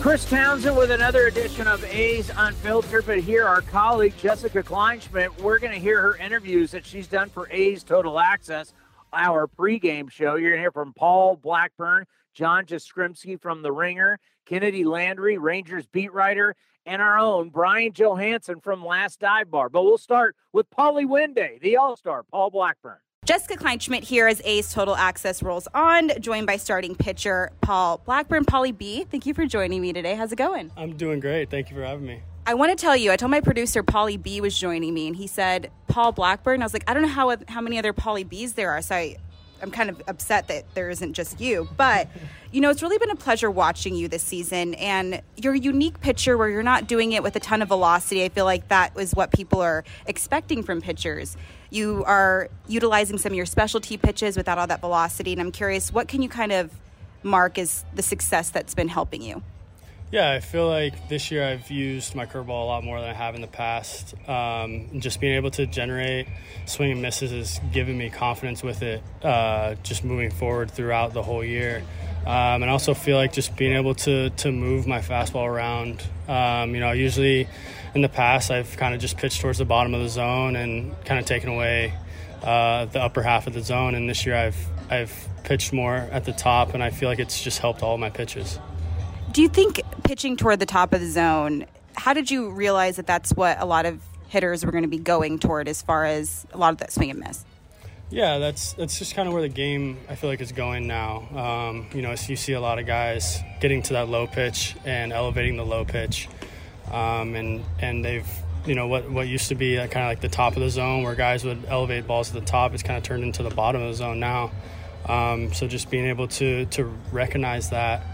Chris Townsend with another edition of A's Unfiltered. But here, our colleague Jessica Kleinschmidt, we're going to hear her interviews that she's done for A's Total Access, our pregame show. You're going to hear from Paul Blackburn, John Jastremski from The Ringer, Kennedi Landry, Rangers beat writer, and our own Brian Johansson from Last Dive Bar. But we'll start with Paulie Wende, the All Star, Paul Blackburn. Jessica Kleinschmidt here as A's Total Access rolls on, joined by starting pitcher Paul Blackburn. Polly B, thank you for joining me today. How's it going? I'm doing great. Thank you for having me. I want to tell you, I told my producer Polly B was joining me, and he said Paul Blackburn. I was like, I don't know how how many other Polly Bs there are, so I I'm kind of upset that there isn't just you. But, you know, it's really been a pleasure watching you this season. And your unique pitcher where you're not doing it with a ton of velocity, I feel like that was what people are expecting from pitchers. You are utilizing some of your specialty pitches without all that velocity. And I'm curious, what can you kind of mark as the success that's been helping you? Yeah, I feel like this year I've used my curveball a lot more than I have in the past. Um, just being able to generate swing and misses has given me confidence with it, uh, just moving forward throughout the whole year. Um, and I also feel like just being able to to move my fastball around. Um, you know, usually in the past I've kind of just pitched towards the bottom of the zone and kind of taken away uh, the upper half of the zone. And this year I've I've pitched more at the top, and I feel like it's just helped all my pitches. Do you think pitching toward the top of the zone, how did you realize that that's what a lot of hitters were going to be going toward as far as a lot of that swing and miss? Yeah, that's that's just kind of where the game I feel like is going now. Um, you know, you see a lot of guys getting to that low pitch and elevating the low pitch, um, and and they've you know what what used to be kind of like the top of the zone where guys would elevate balls to the top. It's kind of turned into the bottom of the zone now. Um, so just being able to to recognize that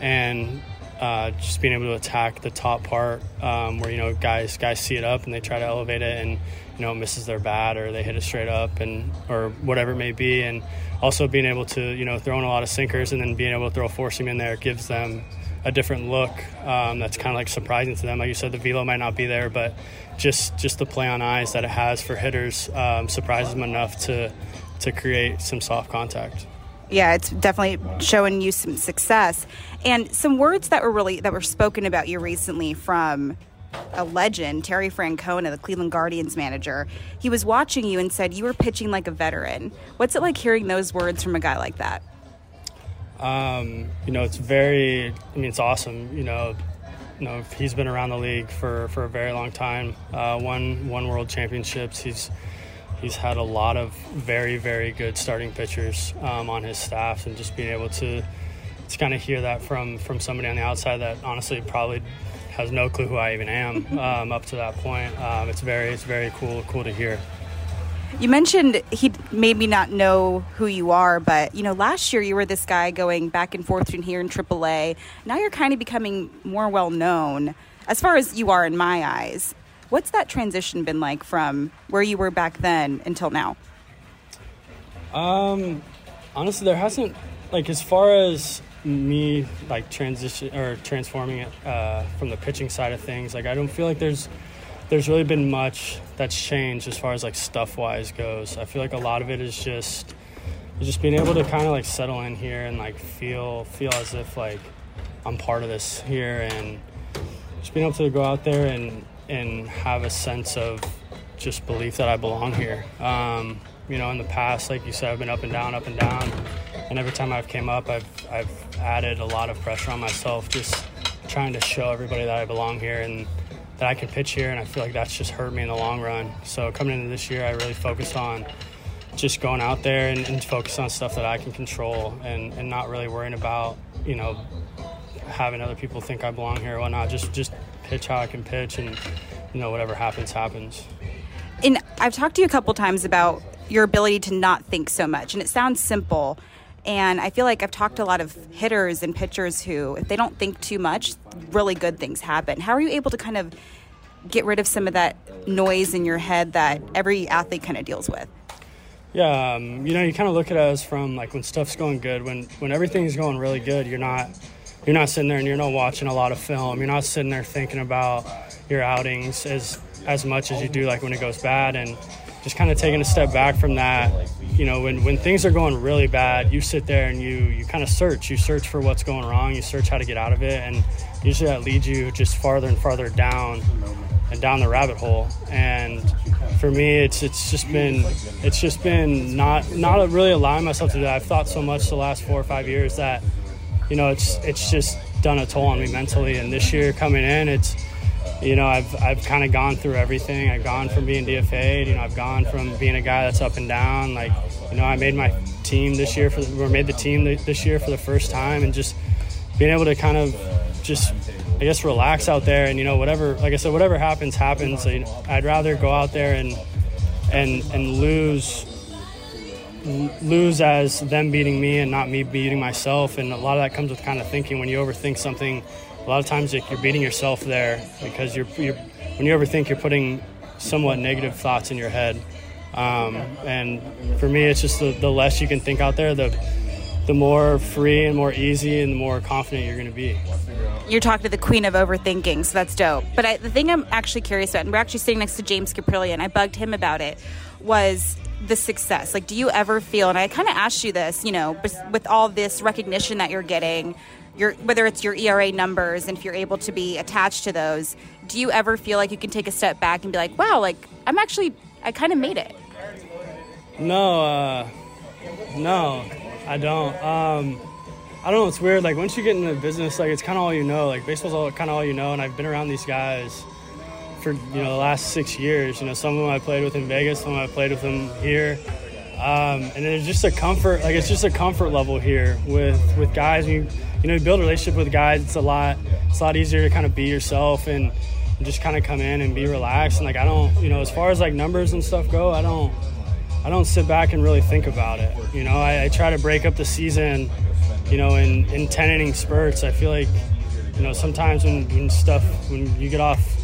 and uh, just being able to attack the top part um, where you know guys guys see it up and they try to elevate it and you know it misses their bat or they hit it straight up and or whatever it may be. And also being able to you know throw in a lot of sinkers and then being able to throw a four seam in there gives them a different look um, that's kind of like surprising to them. Like you said the velo might not be there but just just the play on eyes that it has for hitters um, surprises them enough to to create some soft contact yeah, it's definitely showing you some success. And some words that were really that were spoken about you recently from a legend, Terry Francona, the Cleveland Guardians manager. He was watching you and said you were pitching like a veteran. What's it like hearing those words from a guy like that? Um, you know, it's very. I mean, it's awesome. You know, you know, he's been around the league for for a very long time. Uh, won won world championships. He's he's had a lot of very, very good starting pitchers um, on his staff, and just being able to to kind of hear that from from somebody on the outside that honestly probably has no clue who I even am um, up to that point. Um, it's very, it's very cool, cool to hear. You mentioned he maybe not know who you are, but you know, last year you were this guy going back and forth between here and AAA. Now you're kind of becoming more well known, as far as you are in my eyes. What's that transition been like from where you were back then until now? Um, honestly, there hasn't like as far as me like transition or transforming it uh, from the pitching side of things. Like I don't feel like there's there's really been much that's changed as far as like stuff wise goes. I feel like a lot of it is just just being able to kind of like settle in here and like feel feel as if like I'm part of this here and just being able to go out there and and have a sense of just belief that I belong here. Um, you know, in the past, like you said, I've been up and down, up and down, and every time I've came up, I've I've added a lot of pressure on myself, just trying to show everybody that I belong here and that I can pitch here, and I feel like that's just hurt me in the long run. So coming into this year, I really focused on just going out there and, and focus on stuff that I can control, and, and not really worrying about you know having other people think I belong here or whatnot. Just just pitch how I can pitch, and you know whatever happens, happens. And I've talked to you a couple times about your ability to not think so much, and it sounds simple. And I feel like I've talked to a lot of hitters and pitchers who, if they don't think too much, really good things happen. How are you able to kind of get rid of some of that noise in your head that every athlete kind of deals with? Yeah, um, you know, you kind of look at us from like when stuff's going good, when when everything's going really good, you're not you're not sitting there and you're not watching a lot of film. You're not sitting there thinking about your outings as as much as you do like when it goes bad and just kind of taking a step back from that. You know, when, when things are going really bad, you sit there and you you kind of search. You search for what's going wrong. You search how to get out of it, and usually that leads you just farther and farther down and down the rabbit hole. And for me, it's it's just been it's just been not not really allowing myself to do that. I've thought so much the last four or five years that you know it's it's just done a toll on me mentally. And this year coming in, it's you know I've I've kind of gone through everything. I've gone from being DFA'd. You know I've gone from being a guy that's up and down. Like you know I made my team this year for or made the team this year for the first time, and just being able to kind of just I guess relax out there and you know whatever like I said whatever happens happens you know, I'd rather go out there and and and lose lose as them beating me and not me beating myself and a lot of that comes with kind of thinking when you overthink something a lot of times like, you're beating yourself there because you're, you're when you overthink you're putting somewhat negative thoughts in your head um, and for me it's just the, the less you can think out there the the more free and more easy and the more confident you're going to be. You're talking to the queen of overthinking, so that's dope. But I, the thing I'm actually curious about, and we're actually sitting next to James Kaprielian, and I bugged him about it, was the success. Like, do you ever feel, and I kind of asked you this, you know, with all this recognition that you're getting, your, whether it's your ERA numbers and if you're able to be attached to those, do you ever feel like you can take a step back and be like, wow, like, I'm actually, I kind of made it? No, uh, no. I don't. Um, I don't know. It's weird. Like once you get into business, like it's kind of all you know. Like baseball's all kind of all you know. And I've been around these guys for you know the last six years. You know, some of them I played with in Vegas, some of them I played with them here. Um, and it's just a comfort. Like it's just a comfort level here with with guys. You you know, you build a relationship with guys. It's a lot. It's a lot easier to kind of be yourself and, just kind of come in and be relaxed. And like I don't, you know, as far as like numbers and stuff go, I don't. I don't sit back and really think about it. You know, I, I try to break up the season, you know, in, in 10 inning spurts. I feel like, you know, sometimes when, when stuff, when you get off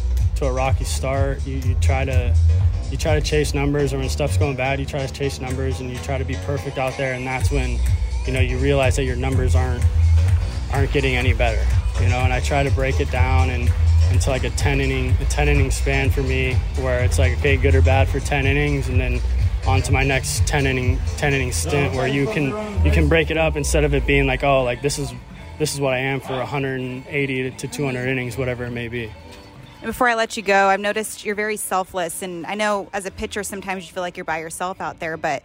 a rocky start, you, you try to you try to chase numbers or when stuff's going bad you try to chase numbers and you try to be perfect out there and that's when you know you realize that your numbers aren't aren't getting any better you know and i try to break it down and into like a 10 inning a 10 inning span for me where it's like okay good or bad for 10 innings and then on to my next 10 inning 10 inning stint where you can you can break it up instead of it being like oh like this is this is what I am for 180 to 200 innings whatever it may be. Before I let you go, I've noticed you're very selfless and I know as a pitcher sometimes you feel like you're by yourself out there but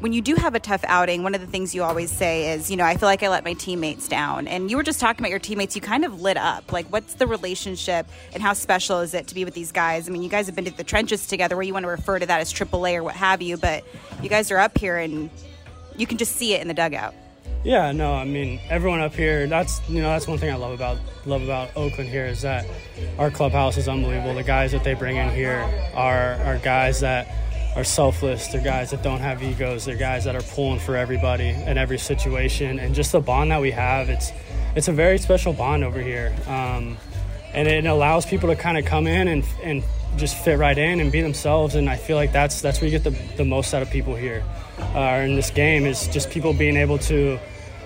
when you do have a tough outing, one of the things you always say is, you know, I feel like I let my teammates down. And you were just talking about your teammates, you kind of lit up. Like, what's the relationship and how special is it to be with these guys? I mean, you guys have been to the trenches together where you want to refer to that as AAA or what have you, but you guys are up here and you can just see it in the dugout. Yeah, no, I mean everyone up here. That's you know that's one thing I love about love about Oakland here is that our clubhouse is unbelievable. The guys that they bring in here are are guys that are selfless. They're guys that don't have egos. They're guys that are pulling for everybody in every situation. And just the bond that we have, it's it's a very special bond over here. Um, and it allows people to kind of come in and, and just fit right in and be themselves. And I feel like that's that's where you get the, the most out of people here uh, in this game is just people being able to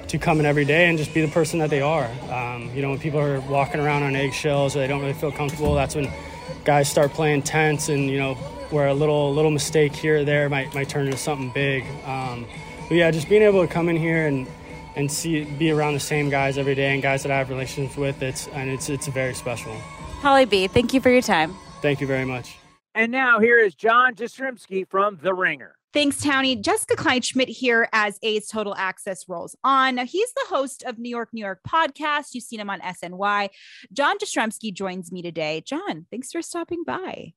to come in every day and just be the person that they are. Um, you know, when people are walking around on eggshells or they don't really feel comfortable, that's when guys start playing tense and you know where a little little mistake here or there might might turn into something big. Um, but yeah, just being able to come in here and and see be around the same guys every day and guys that I have relationships with, it's and it's it's very special. Polly B, thank you for your time. Thank you very much. And now here is John Jastremski from The Ringer. Thanks, Townie. Jessica Klein Kleinschmidt here as A's Total Access rolls on. Now, he's the host of New York, New York podcast. You've seen him on SNY. John Jastremski joins me today. John, thanks for stopping by.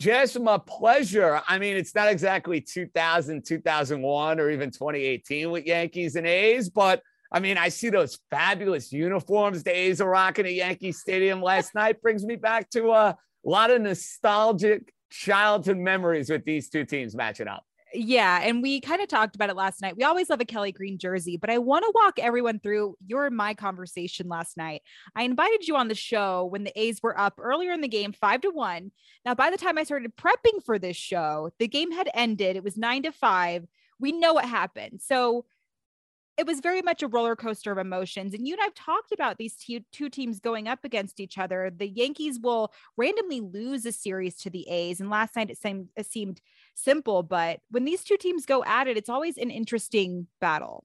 Jess, my pleasure. I mean, it's not exactly 2000, 2001, or even 2018 with Yankees and A's, but I mean, I see those fabulous uniforms the A's are rocking at Yankee Stadium last night. Brings me back to a lot of nostalgic childhood memories with these two teams matching up. Yeah, and we kind of talked about it last night. We always love a Kelly Green jersey, but I want to walk everyone through your my conversation last night. I invited you on the show when the A's were up earlier in the game, five to one. Now, by the time I started prepping for this show, the game had ended. It was nine to five. We know what happened. So it was very much a roller coaster of emotions. And you and I've talked about these two, two teams going up against each other. The Yankees will randomly lose a series to the A's. And last night it seemed it seemed simple, but when these two teams go at it, it's always an interesting battle.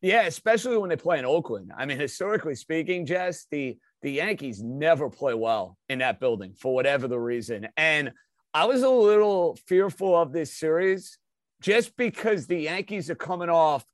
Yeah, especially when they play in Oakland. I mean, historically speaking, Jess, the the Yankees never play well in that building for whatever the reason. And I was a little fearful of this series just because the Yankees are coming off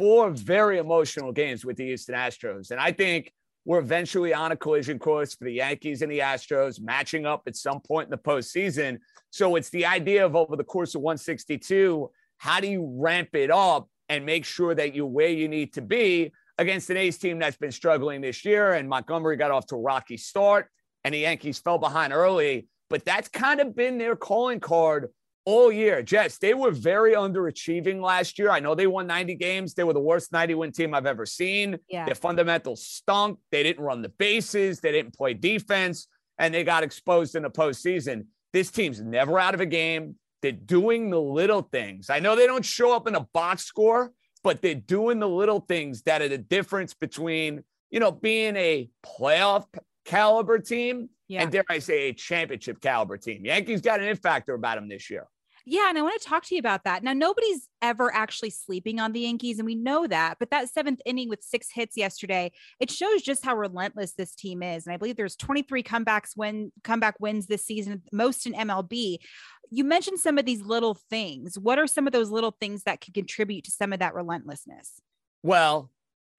four very emotional games with the Houston Astros. And I think we're eventually on a collision course for the Yankees and the Astros matching up at some point in the postseason. So it's the idea of over the course of 162, how do you ramp it up and make sure that you're where you need to be against an A's team that's been struggling this year? And Montgomery got off to a rocky start and the Yankees fell behind early. But that's kind of been their calling card all year. Jess, they were very underachieving last year. I know they won 90 games. They were the worst 90 win team I've ever seen. Yeah. Their fundamentals stunk. They didn't run the bases, they didn't play defense, and they got exposed in the postseason. This team's never out of a game. They're doing the little things. I know they don't show up in a box score, but they're doing the little things that are the difference between, you know, being a playoff caliber team yeah. and dare I say a championship caliber team. Yankees got an in factor about them this year. Yeah, and I want to talk to you about that. Now, nobody's ever actually sleeping on the Yankees, and we know that. But that seventh inning with six hits yesterday, it shows just how relentless this team is. And I believe there's 23 comebacks win comeback wins this season, most in MLB. You mentioned some of these little things. What are some of those little things that could contribute to some of that relentlessness? Well,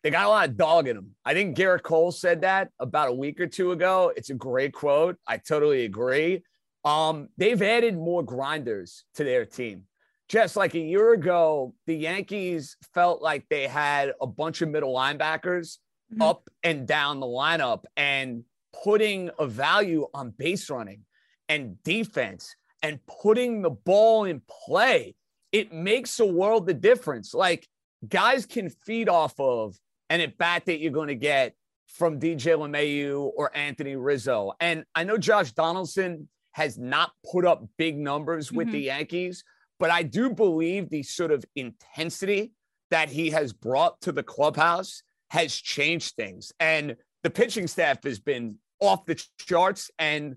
they got a lot of dog in them. I think Gerrit Cole said that about a week or two ago. It's a great quote. I totally agree. Um, they've added more grinders to their team. Just like a year ago, the Yankees felt like they had a bunch of middle linebackers mm-hmm. up and down the lineup and putting a value on base running and defense and putting the ball in play. It makes a world of difference. Like guys can feed off of an at bat that you're going to get from DJ LeMahieu or Anthony Rizzo. And I know Josh Donaldson has not put up big numbers with mm-hmm. the Yankees, but I do believe the sort of intensity that he has brought to the clubhouse has changed things. And the pitching staff has been off the charts. And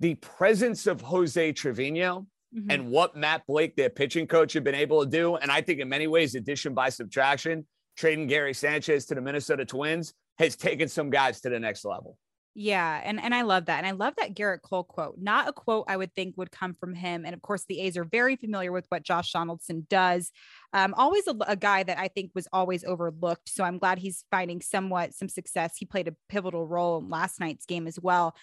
the presence of Jose Trevino mm-hmm. and what Matt Blake, their pitching coach, have been able to do. And I think in many ways, addition by subtraction, trading Gary Sanchez to the Minnesota Twins has taken some guys to the next level. Yeah, and and I love that. And I love that Gerrit Cole quote. Not a quote I would think would come from him. And of course, the A's are very familiar with what Josh Donaldson does. Um, always a, a guy that I think was always overlooked. So I'm glad he's finding somewhat some success. He played a pivotal role in last night's game as well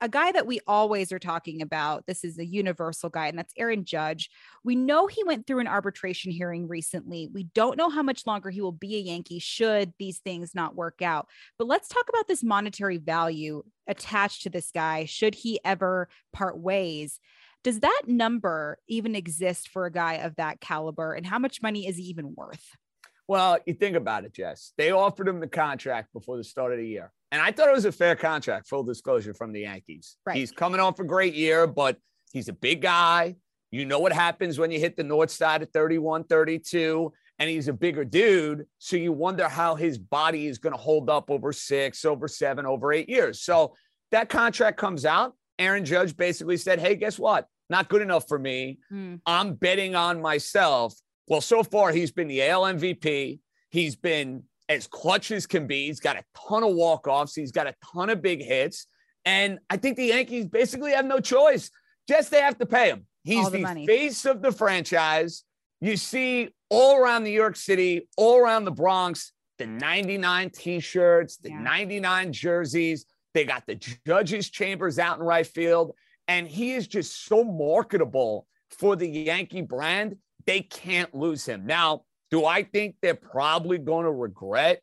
a guy that we always are talking about. This is a universal guy, and that's Aaron Judge. We know he went through an arbitration hearing recently. We don't know how much longer he will be a Yankee should these things not work out. But let's talk about this monetary value attached to this guy should he ever part ways. Does that number even exist for a guy of that caliber? And how much money is he even worth? Well, you think about it, Jess. They offered him the contract before the start of the year. And I thought it was a fair contract, full disclosure from the Yankees. Right. He's coming off a great year, but he's a big guy. You know what happens when you hit the north side at 31, 32, and he's a bigger dude. So you wonder how his body is going to hold up over six, over seven, over eight years. So that contract comes out. Aaron Judge basically said, Hey, guess what? Not good enough for me. Mm. I'm betting on myself. Well, so far, he's been the AL MVP. He's been as clutch as can be. He's got a ton of walk-offs. He's got a ton of big hits. And I think the Yankees basically have no choice. Just they have to pay him. He's the, the face of the franchise. You see all around New York City, all around the Bronx, the 99 t-shirts, the yeah. 99 jerseys. They got the judges' chambers out in right field. And he is just so marketable for the Yankee brand. They can't lose him. Now, do I think they're probably going to regret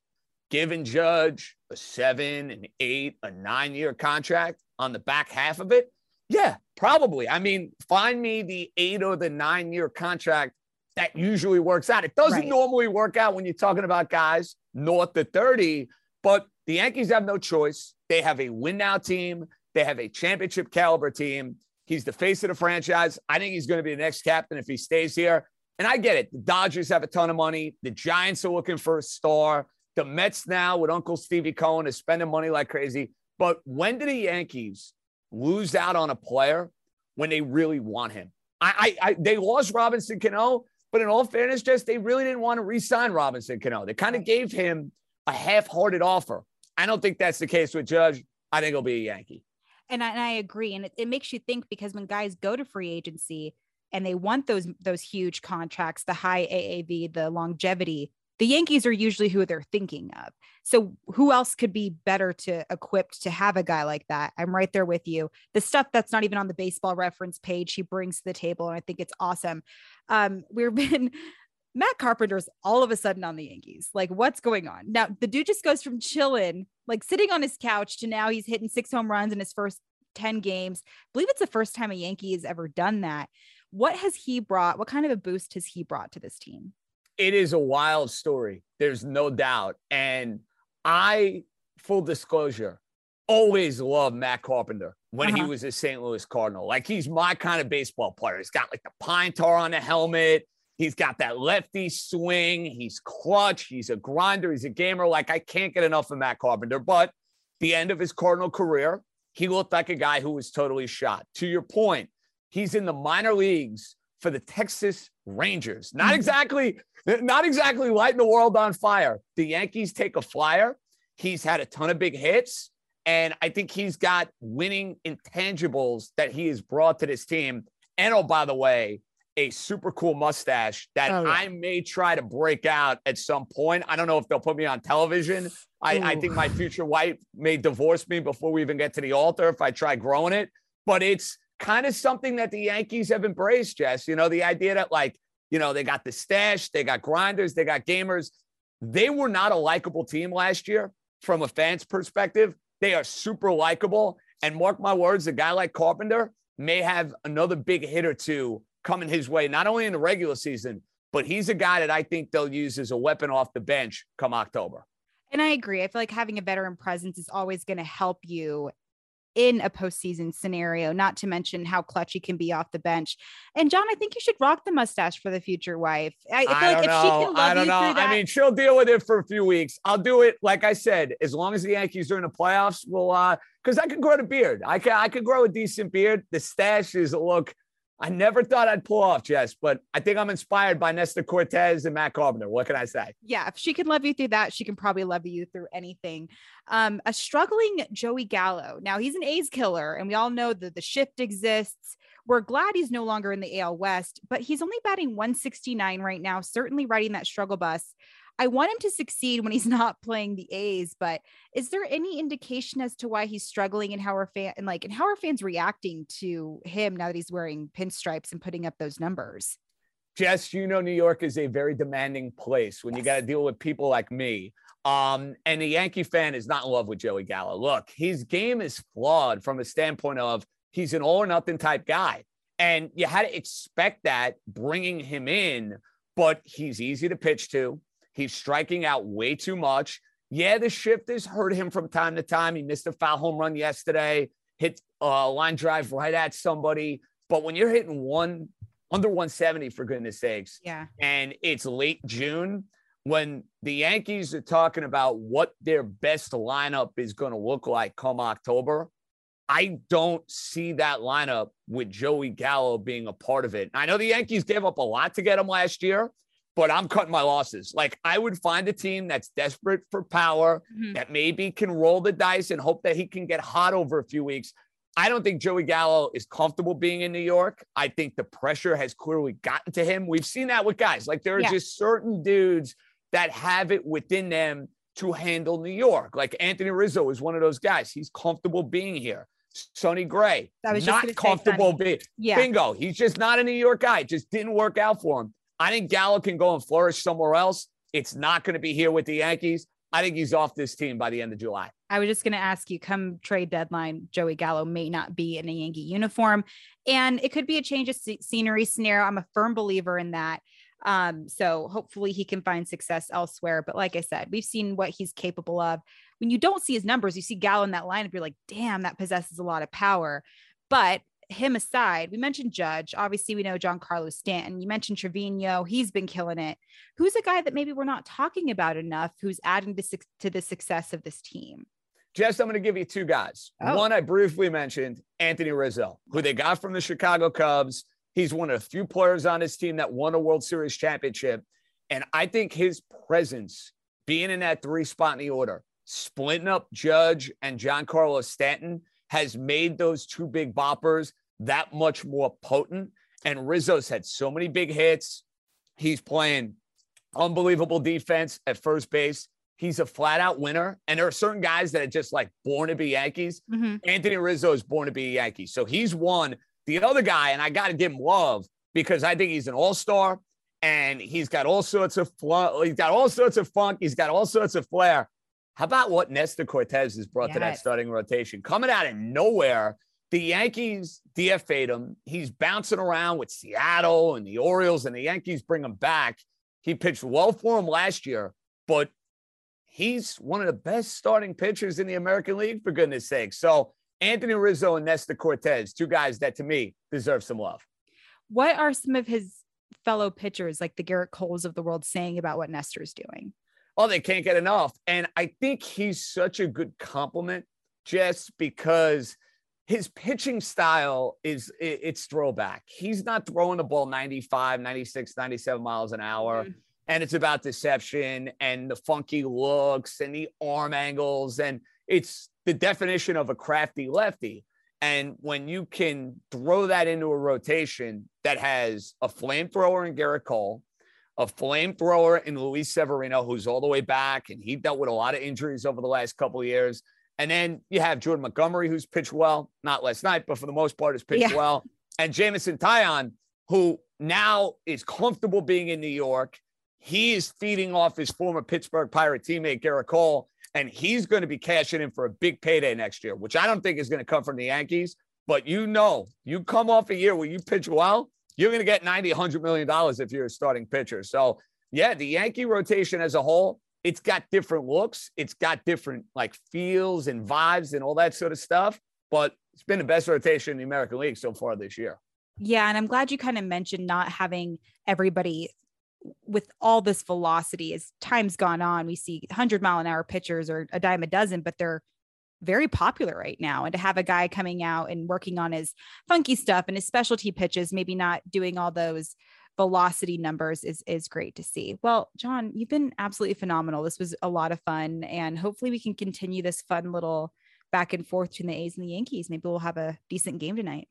giving Judge a seven, an eight, a nine year contract on the back half of it? Yeah, probably. I mean, find me the eight or the nine year contract that usually works out. It doesn't Right. normally work out when you're talking about guys north of 30, but the Yankees have no choice. They have a win now team, they have a championship caliber team. He's the face of the franchise. I think he's going to be the next captain if he stays here. And I get it. The Dodgers have a ton of money. The Giants are looking for a star. The Mets now with Uncle Stevie Cohen is spending money like crazy. But when do the Yankees lose out on a player when they really want him? I, I, I they lost Robinson Cano, but in all fairness, just they really didn't want to re-sign Robinson Cano. They kind of gave him a half-hearted offer. I don't think that's the case with Judge. I think he'll be a Yankee. and I, and I agree and it, it makes you think because when guys go to free agency and they want those those huge contracts the high aav the longevity the yankees are usually who they're thinking of so who else could be better to equipped to have a guy like that i'm right there with you the stuff that's not even on the baseball reference page he brings to the table and i think it's awesome um we've been Matt Carpenter's all of a sudden on the Yankees. Like, what's going on? Now, the dude just goes from chilling, like sitting on his couch, to now he's hitting six home runs in his first 10 games. I believe it's the first time a Yankee has ever done that. What has he brought? What kind of a boost has he brought to this team? it is a wild story. There's no doubt. And I, full disclosure, always loved Matt Carpenter when he Uh-huh. was a St. Louis Cardinal. Like he's my kind of baseball player. He's got like the pine tar on the helmet. He's got that lefty swing. He's clutch. He's a grinder. He's a gamer. Like I can't get enough of Matt Carpenter. But the end of his Cardinal career, he looked like a guy who was totally shot. To your point, he's in the minor leagues for the Texas Rangers. Not Mhm. exactly, not exactly lighting the world on fire. The Yankees take a flyer. He's had a ton of big hits. And I think he's got winning intangibles that he has brought to this team. And oh, by the way, a super cool mustache that Oh, yeah. I may try to break out at some point. I don't know if they'll put me on television. I, I think my future wife may divorce me before we even get to the altar if I try growing it. But it's kind of something that the Yankees have embraced, Jess. You know, the idea that, like, you know, they got the stash, they got grinders, they got gamers. They were not a likable team last year from a fan's perspective. They are super likable. And mark my words, a guy like Carpenter may have another big hit or two coming his way, not only in the regular season, but he's a guy that I think they'll use as a weapon off the bench come October. And I agree. I feel like having a veteran presence is always going to help you in a postseason scenario, not to mention how clutch he can be off the bench. And John, I think you should rock the mustache for the future wife. I, I feel I like don't if know. she can love I don't you know. through that, I mean, she'll deal with it for a few weeks. I'll do it. Like I said, as long as the Yankees are in the playoffs, we'll uh because I could grow the beard. I can I could grow a decent beard. The stash is look I never thought I'd pull off, Jess, but I think I'm inspired by Nestor Cortes and Matt Carpenter. What can I say? yeah, if she can love you through that, she can probably love you through anything. Um, a struggling Joey Gallo. Now he's an A's killer, and we all know that the shift exists. We're glad he's no longer in the AL West, but he's only batting 169 right now, certainly riding that struggle bus. I want him to succeed when he's not playing the A's, but is there any indication as to why he's struggling and how our fan and like and how are fans reacting to him now that he's wearing pinstripes and putting up those numbers? Jess, you know New York is a very demanding place when you got to deal with people like me. Um, and the Yankee fan is not in love with Joey Gallo. Look, his game is flawed from a standpoint of he's an all or nothing type guy. And you had to expect that bringing him in, but he's easy to pitch to. He's striking out way too much. Yeah, the shift has hurt him from time to time. He missed a foul home run yesterday, hit a line drive right at somebody. But when you're hitting one under 170, for goodness sakes, Yeah. and it's late June, when the Yankees are talking about what their best lineup is going to look like come October, I don't see that lineup with Joey Gallo being a part of it. I know the Yankees gave up a lot to get him last year, but I'm cutting my losses. Like I would find a team that's desperate for power, Mhm. that maybe can roll the dice and hope that he can get hot over a few weeks. I don't think Joey Gallo is comfortable being in New York. I think the pressure has clearly gotten to him. We've seen that with guys. Like there are Yeah. just certain dudes that have it within them to handle New York. Like Anthony Rizzo is one of those guys. He's comfortable being here. Sonny Gray, was not comfortable being. Yeah. Bingo. He's just not a New York guy. It just didn't work out for him. I think Gallo can go and flourish somewhere else. It's not going to be here with the Yankees. I think he's off this team by the end of July. I was just going to ask you come trade deadline, Joey Gallo may not be in a Yankee uniform, and it could be a change of scenery scenario. I'm a firm believer in that. Um, so hopefully he can find success elsewhere. But like I said, we've seen what he's capable of. When you don't see his numbers, you see Gallo in that lineup, you're like, damn, that possesses a lot of power. But him aside, we mentioned Judge. Obviously, we know Giancarlo Stanton. You mentioned Trevino. He's been killing it. Who's a guy that maybe we're not talking about enough who's adding to, to the success of this team? Jess, I'm going to give you two guys. Oh. One I briefly mentioned, Anthony Rizzo, who they got from the Chicago Cubs. He's one of the few players on his team that won a World Series championship. And I think his presence, being in that three spot in the order, splitting up Judge and Giancarlo Stanton, has made those two big boppers that much more potent. And Rizzo's had so many big hits. He's playing unbelievable defense at first base. He's a flat out winner. And there are certain guys that are just like born to be Yankees. Mm-hmm. Anthony Rizzo is born to be a Yankee. So he's one. The other guy, and I got to give him love because I think he's an all star and he's got all sorts of he's got all sorts of funk. He's got all sorts of flair. How about what Nestor Cortes has brought yes. to that starting rotation? Coming out of nowhere, the Yankees DFA'd him. He's bouncing around with Seattle and the Orioles, and the Yankees bring him back. He pitched well for him last year, but he's one of the best starting pitchers in the American League, for goodness sake. So Anthony Rizzo and Nestor Cortes, two guys that to me deserve some love. What are some of his fellow pitchers, like the Gerrit Coles of the world, saying about what Nestor's doing? Oh, they can't get enough. And I think he's such a good compliment just because his pitching style is it's throwback. He's not throwing the ball 95, 96, 97 miles an hour. Mm-hmm and it's about deception and the funky looks and the arm angles and it's the definition of a crafty lefty and when you can throw that into a rotation that has a flamethrower in Gerrit Cole, a flamethrower in Luis Severino, who's all the way back, and he dealt with a lot of injuries over the last couple of years. And then you have Jordan Montgomery, who's pitched well, not last night, but for the most part has pitched yeah. well. And Jameson Taillon, who now is comfortable being in New York he is feeding off his former Pittsburgh Pirate teammate, Gerrit Cole, and he's going to be cashing in for a big payday next year, which I don't think is going to come from the Yankees. But you know, you come off a year where you pitch well, you're going to get 90, 100 million dollars if you're a starting pitcher. So, yeah, the Yankee rotation as a whole, it's got different looks, it's got different like feels and vibes and all that sort of stuff. But it's been the best rotation in the American League so far this year. Yeah, and I'm glad you kind of mentioned not having everybody with all this velocity as time's gone on we see 100 mile an hour pitchers or a dime a dozen but they're very popular right now and to have a guy coming out and working on his funky stuff and his specialty pitches maybe not doing all those velocity numbers is is great to see well john you've been absolutely phenomenal this was a lot of fun and hopefully we can continue this fun little back and forth between the a's and the yankees maybe we'll have a decent game tonight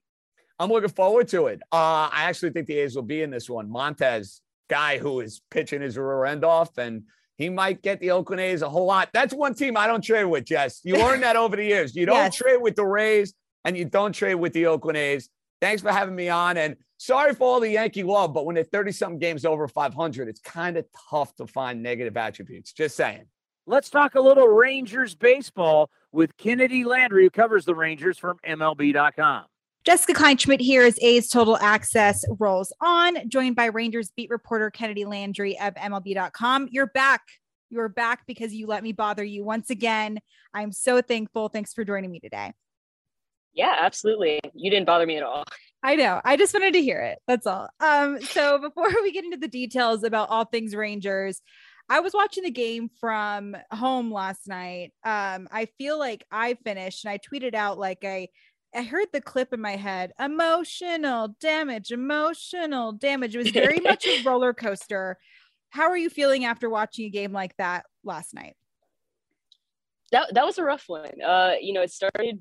i'm looking forward to it uh, i actually think the a's will be in this one montas guy who is pitching his rear end off and he might get the Oakland A's a whole lot. That's one team I don't trade with, Jess. You learned that over the years. You don't yes. trade with the Rays and you don't trade with the Oakland A's. Thanks for having me on. And sorry for all the Yankee love, but when they're 30 something games over 500, it's kind of tough to find negative attributes. Just saying. Let's talk a little Rangers baseball with Kennedi Landry, who covers the Rangers from MLB.com. Jessica Kleinschmidt here as A's Total Access rolls on, joined by Rangers beat reporter Kennedi Landry of MLB.com. You're back. You're back because you let me bother you once again. I'm so thankful. Thanks for joining me today. Yeah, absolutely. You didn't bother me at all. I know. I just wanted to hear it. That's all. Um, so before we get into the details about all things Rangers, I was watching the game from home last night. Um, I feel like I finished and I tweeted out like I I heard the clip in my head emotional damage, emotional damage. It was very much a roller coaster. How are you feeling after watching a game like that last night? That, that was a rough one. Uh, you know, it started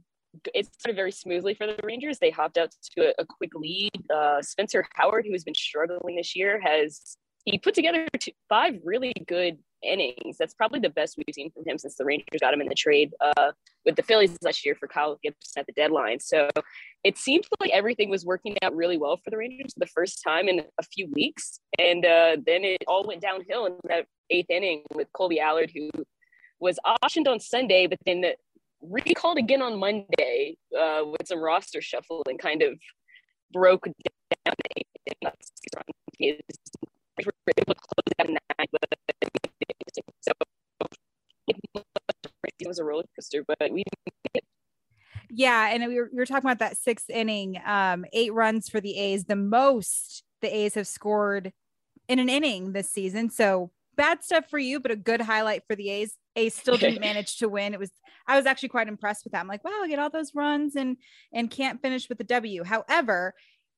it started very smoothly for the Rangers. They hopped out to a, a quick lead. Uh, Spencer Howard, who has been struggling this year, has he put together two, five really good innings. That's probably the best we've seen from him since the Rangers got him in the trade uh, with the Phillies last year for Kyle Gibson at the deadline. So it seemed like everything was working out really well for the Rangers for the first time in a few weeks. And uh, then it all went downhill in that eighth inning with Kolby Allard, who was optioned on Sunday, but then recalled again on Monday uh, with some roster shuffle and kind of broke down it was a roller coaster, but we yeah, and we were, we were talking about that sixth inning, um, eight runs for the A's, the most the A's have scored in an inning this season. So bad stuff for you, but a good highlight for the A's. A's still didn't manage to win. It was I was actually quite impressed with that. I'm like, wow, get all those runs and and can't finish with the W. However,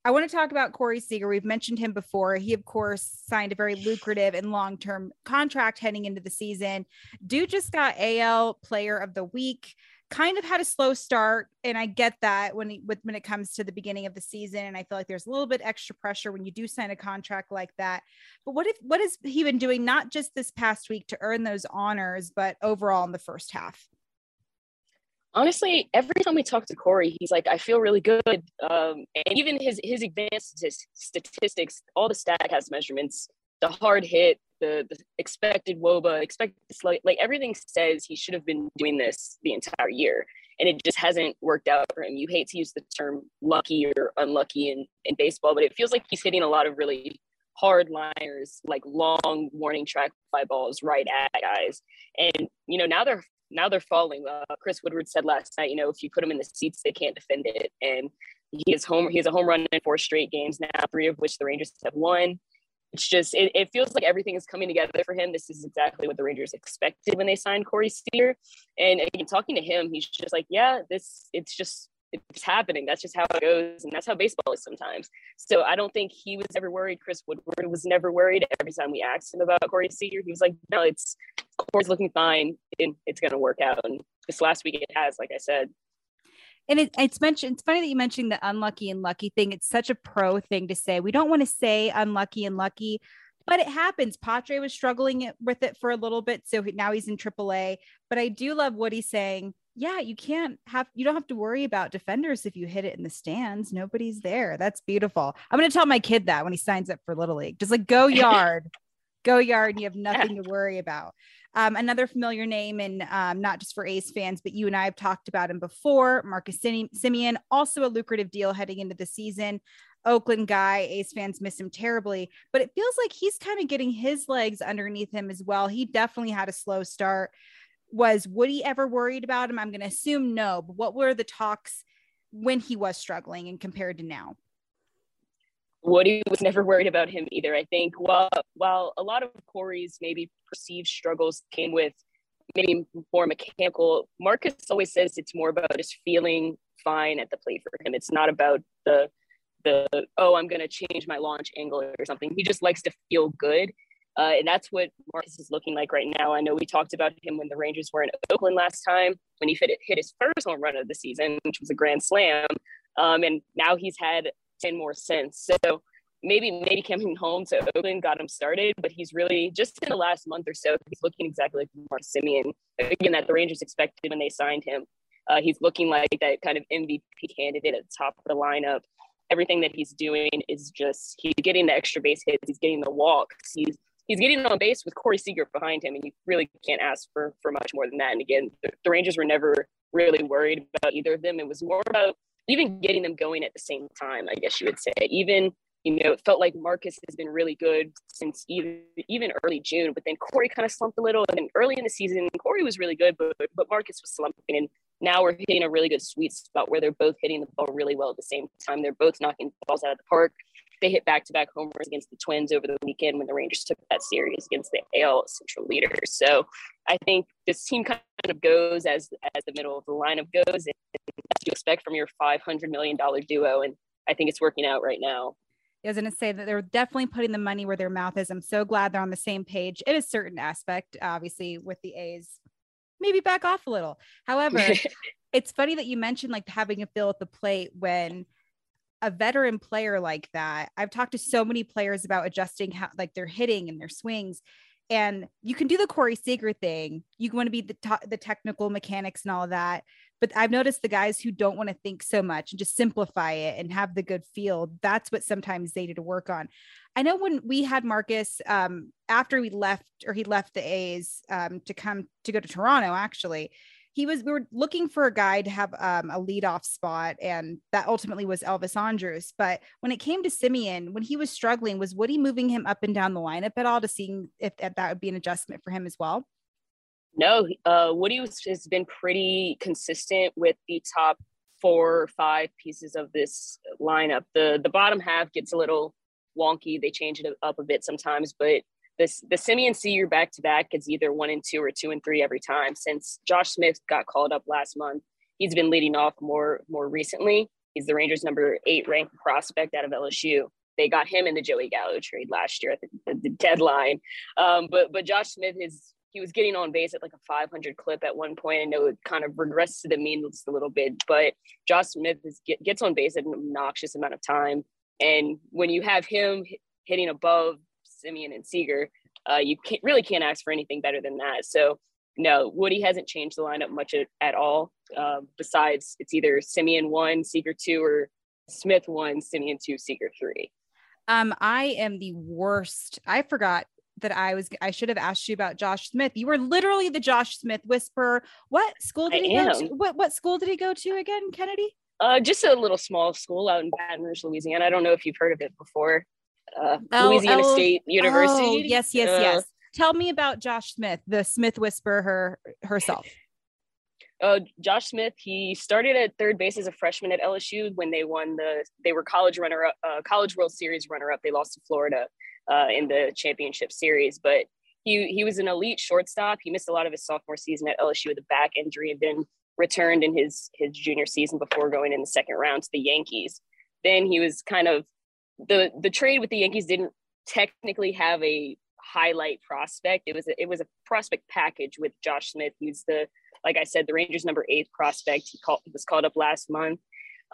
I want to talk about Corey Seager. We've mentioned him before. He, of course, signed a very lucrative and long term contract heading into the season. Dude just got AL Player of the Week kind of had a slow start and i get that when he, when it comes to the beginning of the season and i feel like there's a little bit extra pressure when you do sign a contract like that. But what if what has he been doing not just this past week to earn those honors but overall in the first half? Honestly every time we talk to corey he's like i feel really good. Um, and even his his advanced statistics all the Statcast measurements the hard hit the, the expected woba, expected like, like everything says he should have been doing this the entire year. And it just hasn't worked out for him. You hate to use the term lucky or unlucky in, in baseball, but it feels like he's hitting a lot of really hard liners, like long warning track fly balls right at guys. And, you know, now they're now they're falling. Uh, Chris Woodward said last night, you know, if you put them in the seats, they can't defend it. And he is home. He has a home run in four straight games now, three of which the Rangers have won it's just it, it, feels like everything is coming together for him. This is exactly what the Rangers expected when they signed Corey Seager. And again, talking to him, he's just like, yeah, this it's just it's happening. That's just how it goes, and that's how baseball is sometimes. So I don't think he was ever worried. Chris Woodward was never worried. Every time we asked him about Corey Seager, he was like, no, it's Corey's looking fine, and it's going to work out. And this last week it has, like I said and it, it's mentioned it's funny that you mentioned the unlucky and lucky thing. It's such a pro thing to say. We don't want to say unlucky and lucky but it happens. Patre was struggling with it for a little bit so now he's in aaa but i do love what he's saying. Yeah you can't have you don't have to worry about defenders if you hit it in the stands. Nobody's there. That's beautiful. I'm going to tell my kid that when he signs up for little league. Just like go yard go yard and you have nothing to worry about um, another familiar name, and um, not just for A's fans, but you and I have talked about him before. Marcus Semien, also a lucrative deal heading into the season. Oakland guy, A's fans miss him terribly, but it feels like he's kind of getting his legs underneath him as well. He definitely had a slow start. Was Woody ever worried about him? I'm going to assume no, but what were the talks when he was struggling and compared to now? Woody was never worried about him either. I think while while a lot of Corey's maybe perceived struggles came with maybe more mechanical, Marcus always says it's more about just feeling fine at the plate for him. It's not about the the oh I'm to change my launch angle or something. He just likes to feel good. Uh, and that's what Marcus is looking like right now. I know we talked about him when the Rangers were in Oakland last time when he hit, hit his first home run of the season, which was a grand slam. Um, and now he's had 10 more since. So maybe maybe coming home to Oakland got him started, but he's really just in the last month or so, he's looking exactly like Mark Semien, again, that the Rangers expected when they signed him. Uh, he's looking like that kind of MVP candidate at the top of the lineup. Everything that he's doing is just he's getting the extra base hits, he's getting the walks, he's he's getting on base with Corey Seager behind him, and you really can't ask for for much more than that. And again, the, the Rangers were never really worried about either of them. It was more about even getting them going at the same time, I guess you would say. Even, you know, it felt like Marcus has been really good since even even early June, but then Corey kind of slumped a little. And early in the season, Corey was really good, but but Marcus was slumping. And now we're hitting a really good sweet spot where they're both hitting the ball really well at the same time. They're both knocking balls out of the park. They hit back-to-back homers against the Twins over the weekend when the Rangers took that series against the AL Central leaders. So I think this team kind of goes as as the middle of the lineup goes, and as you expect from your five hundred million dollar duo. And I think it's working out right now. I was going to say that they're definitely putting the money where their mouth is. I'm so glad they're on the same page in a certain aspect, obviously, with the A's. Maybe back off a little. However, it's funny that you mentioned like having a feel at the plate when a veteran player like that. I've talked to so many players about adjusting how like their hitting and their swings. And you can do the Corey Seager thing. You want to be the, the technical mechanics and all that. But I've noticed the guys who don't want to think so much and just simplify it and have the good feel. That's what sometimes they need to work on. I know when we had Marcus um, after we left or he left the A's um, to come to go to Toronto, actually, he was we were looking for a guy to have um, a leadoff spot, and that ultimately was Elvis Andrus. But when it came to Semien, when he was struggling, was Woody moving him up and down the lineup at all to see if, if that would be an adjustment for him as well? No, uh, Woody was, has been pretty consistent with the top four or five pieces of this lineup. The the bottom half gets a little wonky. They change it up a bit sometimes, but this the Semien Seager back to back is either one and two or two and three every time. Since Josh Smith got called up last month, he's been leading off more more recently. He's the Rangers' number eight ranked prospect out of LSU. They got him in the Joey Gallo trade last year at the, the deadline. Um, but but Josh Smith is he was getting on base at like a 500 clip at one point. I know it kind of regressed to the mean just a little bit, but Josh Smith is, get, gets on base at an obnoxious amount of time. And when you have him hitting above Semien and Seager, uh, you can't, really can't ask for anything better than that. So no, Woody hasn't changed the lineup much at, at all. Uh, besides, it's either Semien one, Seager two, or Smith one, Semien two, Seager three. Um, I am the worst. I forgot that I was I should have asked you about Josh Smith. You were literally the Josh Smith whisperer. What school did I he am. go to? What what school did he go to again, Kennedi? Uh, just a little small school out in Baton Rouge, Louisiana. I don't know if you've heard of it before. Uh, Oh, Louisiana oh, State University. Oh, yes, yes, Uh, yes. Tell me about Josh Smith, the Smith whisperer herself. Uh, Josh Smith, he started at third base as a freshman at LSU when they won the, they were college runner up, uh, college World Series runner up. They lost to Florida uh, in the championship series, but he, he was an elite shortstop. He missed a lot of his sophomore season at LSU with a back injury and then returned in his, his junior season before going in the second round to the Yankees. Then he was kind of, the, the trade with the Yankees didn't technically have a highlight prospect. It was a, it was a prospect package with Josh Smith. He's the like I said, the Rangers' number eight prospect. He, called, was called up last month,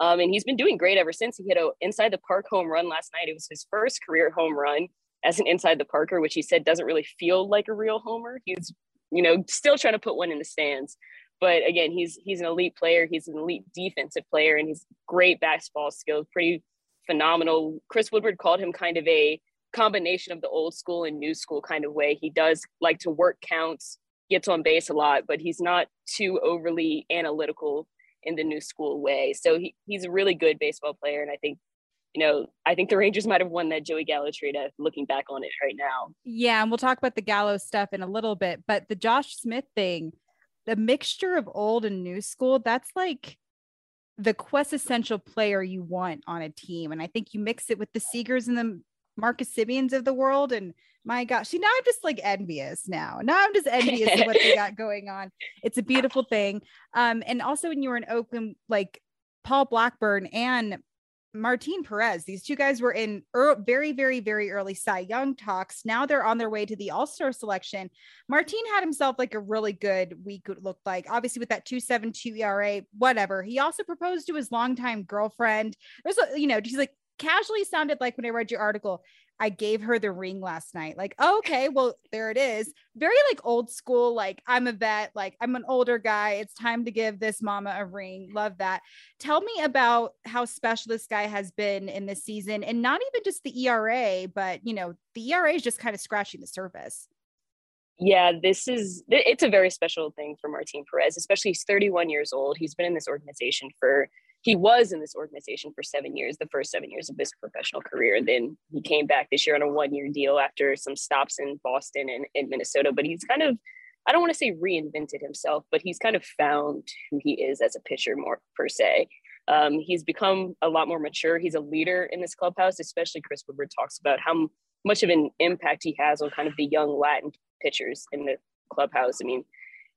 um, and he's been doing great ever since. He hit a inside the park home run last night. It was his first career home run as an inside the parker, which he said doesn't really feel like a real homer. He's you know still trying to put one in the stands. But again, he's he's an elite player. He's an elite defensive player, and he's great basketball skills. Pretty phenomenal. Chris Woodward called him kind of a combination of the old school and new school kind of way. He does like to work counts, gets on base a lot, but he's not too overly analytical in the new school way. So he, he's a really good baseball player. And I think, you know, I think the Rangers might have won that Joey Gallo trade uh, looking back on it right now. Yeah, and we'll talk about the Gallo's stuff in a little bit, but the Josh Smith thing, the mixture of old and new school, that's like the quintessential player you want on a team. And I think you mix it with the Seagers and the Marcus Semiens of the world. And my gosh, see, now I'm just like envious now. Now I'm just envious of what they got going on. It's a beautiful thing. Um, and also when you were in Oakland, like Paul Blackburn and Martin Perez, these two guys were in very, very, very early Cy Young talks. Now they're on their way to the All Star selection. Martin had himself like a really good week, it looked like, obviously, with that 272 ERA, whatever. He also proposed to his longtime girlfriend. There's, a, uh, you know, he's like casually sounded like when I read your article, I gave her the ring last night. Like, oh, okay, well, there it is. Very like old school, like I'm a vet, like I'm an older guy. It's time to give this mama a ring. Love that. Tell me about how special this guy has been in this season and not even just the ERA, but you know, the ERA is just kind of scratching the surface. Yeah, this is it's a very special thing for Martin Perez, especially he's 31 years old. He's been in this organization for he was in this organization for seven years, the first seven years of his professional career. Then he came back this year on a one year deal after some stops in Boston and in Minnesota. But he's kind of, I don't want to say reinvented himself, but he's kind of found who he is as a pitcher more per se. Um, he's become a lot more mature. He's a leader in this clubhouse, especially Chris Woodward talks about how much of an impact he has on kind of the young Latin pitchers in the clubhouse. I mean,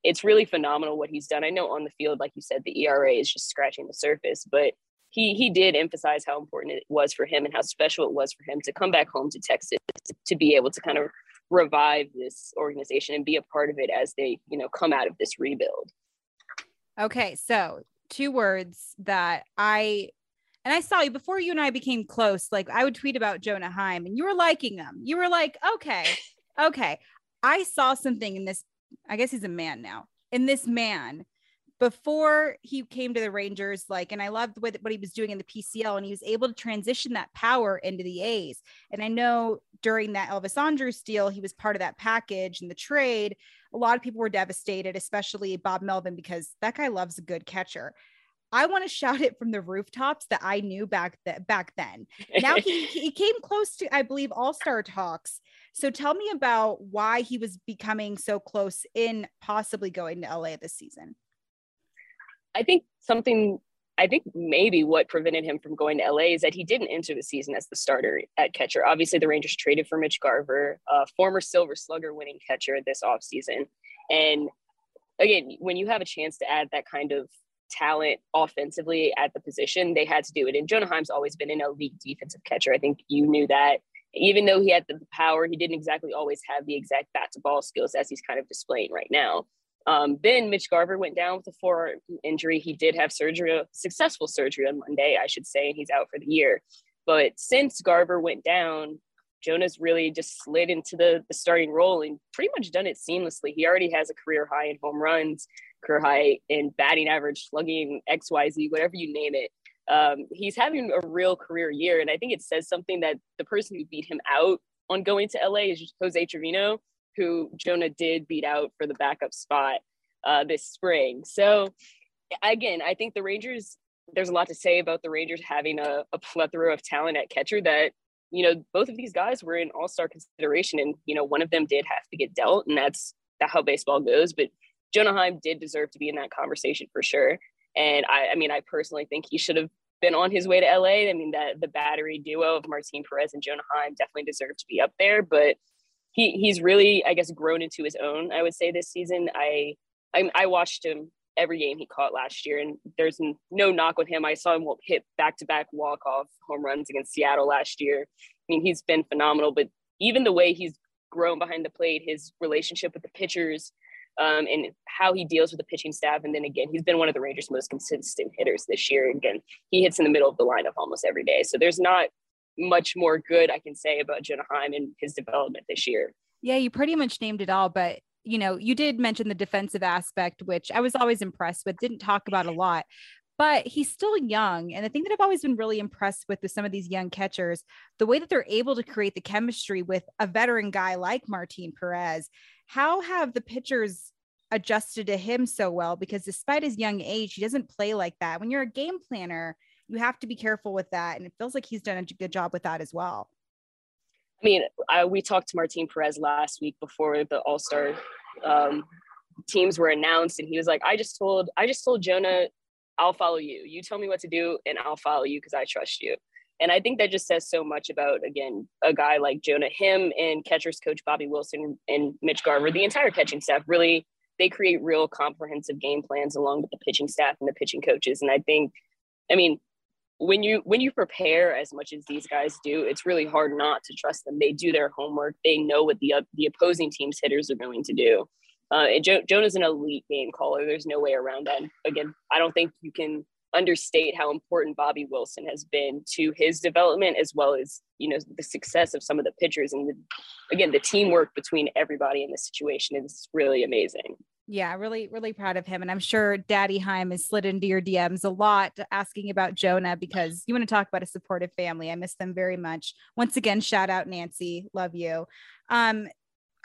it's really phenomenal what he's done. I know on the field, like you said, the ERA is just scratching the surface, but he he did emphasize how important it was for him and how special it was for him to come back home to Texas to be able to kind of revive this organization and be a part of it as they you know come out of this rebuild. Okay, so two words that I and I saw you before you and I became close. Like I would tweet about Jonah Heim, and you were liking them. You were like, okay, okay. I saw something in this I guess he's a man now. And this man, before he came to the Rangers, like, and I loved what, what he was doing in the PCL, and he was able to transition that power into the A's. And I know during that Elvis Andrus deal, he was part of that package and the trade. a lot of people were devastated, especially Bob Melvin, because that guy loves a good catcher. I want to shout it from the rooftops that I knew back that back then. Now he, he came close to, I believe, All Star talks. So tell me about why he was becoming so close in possibly going to LA this season. I think something. I think maybe what prevented him from going to LA is that he didn't enter the season as the starter at catcher. Obviously, the Rangers traded for Mitch Garver, a former Silver Slugger winning catcher this offseason. And again, when you have a chance to add that kind of talent offensively at the position, they had to do it. And Jonah Heim's always been an elite defensive catcher. I think you knew that. Even though he had the power, he didn't exactly always have the exact bat to ball skills as he's kind of displaying right now. Um, then Mitch Garver went down with a forearm injury. He did have surgery, successful surgery on Monday, I should say, and he's out for the year. But since Garver went down, Jonah's really just slid into the, the starting role and pretty much done it seamlessly. He already has a career high in home runs, career high in batting average, slugging, XYZ, whatever you name it. Um, he's having a real career year. And I think it says something that the person who beat him out on going to LA is Jose Trevino, who Jonah did beat out for the backup spot uh, this spring. So, again, I think the Rangers, there's a lot to say about the Rangers having a, a plethora of talent at catcher that, you know, both of these guys were in all star consideration. And, you know, one of them did have to get dealt, and that's how baseball goes. But Jonah Heim did deserve to be in that conversation for sure. And I, I mean, I personally think he should have been on his way to LA. I mean, that the battery duo of Martin Perez and Jonah Heim definitely deserve to be up there. But he he's really, I guess, grown into his own. I would say this season. I I, I watched him every game he caught last year, and there's no knock with him. I saw him hit back to back walk off home runs against Seattle last year. I mean, he's been phenomenal. But even the way he's grown behind the plate, his relationship with the pitchers, um, and how he deals with the pitching staff. And then again, he's been one of the Rangers' most consistent hitters this year. Again, he hits in the middle of the lineup almost every day. So there's not much more good I can say about Jonah Heim and his development this year. Yeah, you pretty much named it all, but you know, you did mention the defensive aspect, which I was always impressed with, didn't talk about a lot, but he's still young. And the thing that I've always been really impressed with with some of these young catchers, the way that they're able to create the chemistry with a veteran guy like Martin Perez. How have the pitchers adjusted to him so well? Because despite his young age, he doesn't play like that. When you're a game planner, you have to be careful with that. And it feels like he's done a good job with that as well. I mean, I, we talked to Martin Perez last week before the All Star um, teams were announced, and he was like, "I just told, I just told Jonah, I'll follow you. You tell me what to do, and I'll follow you because I trust you." And I think that just says so much about again a guy like Jonah, him and catchers coach Bobby Wilson and Mitch Garver, the entire catching staff really they create real comprehensive game plans along with the pitching staff and the pitching coaches. And I think, I mean, when you when you prepare as much as these guys do, it's really hard not to trust them. They do their homework. They know what the uh, the opposing team's hitters are going to do. Uh, and jo- Jonah's an elite game caller. There's no way around that. Again, I don't think you can understate how important Bobby Wilson has been to his development as well as you know the success of some of the pitchers and the, again the teamwork between everybody in this situation is really amazing. Yeah, really, really proud of him. And I'm sure Daddy Heim has slid into your DMs a lot asking about Jonah because you want to talk about a supportive family. I miss them very much. Once again, shout out Nancy. Love you. Um,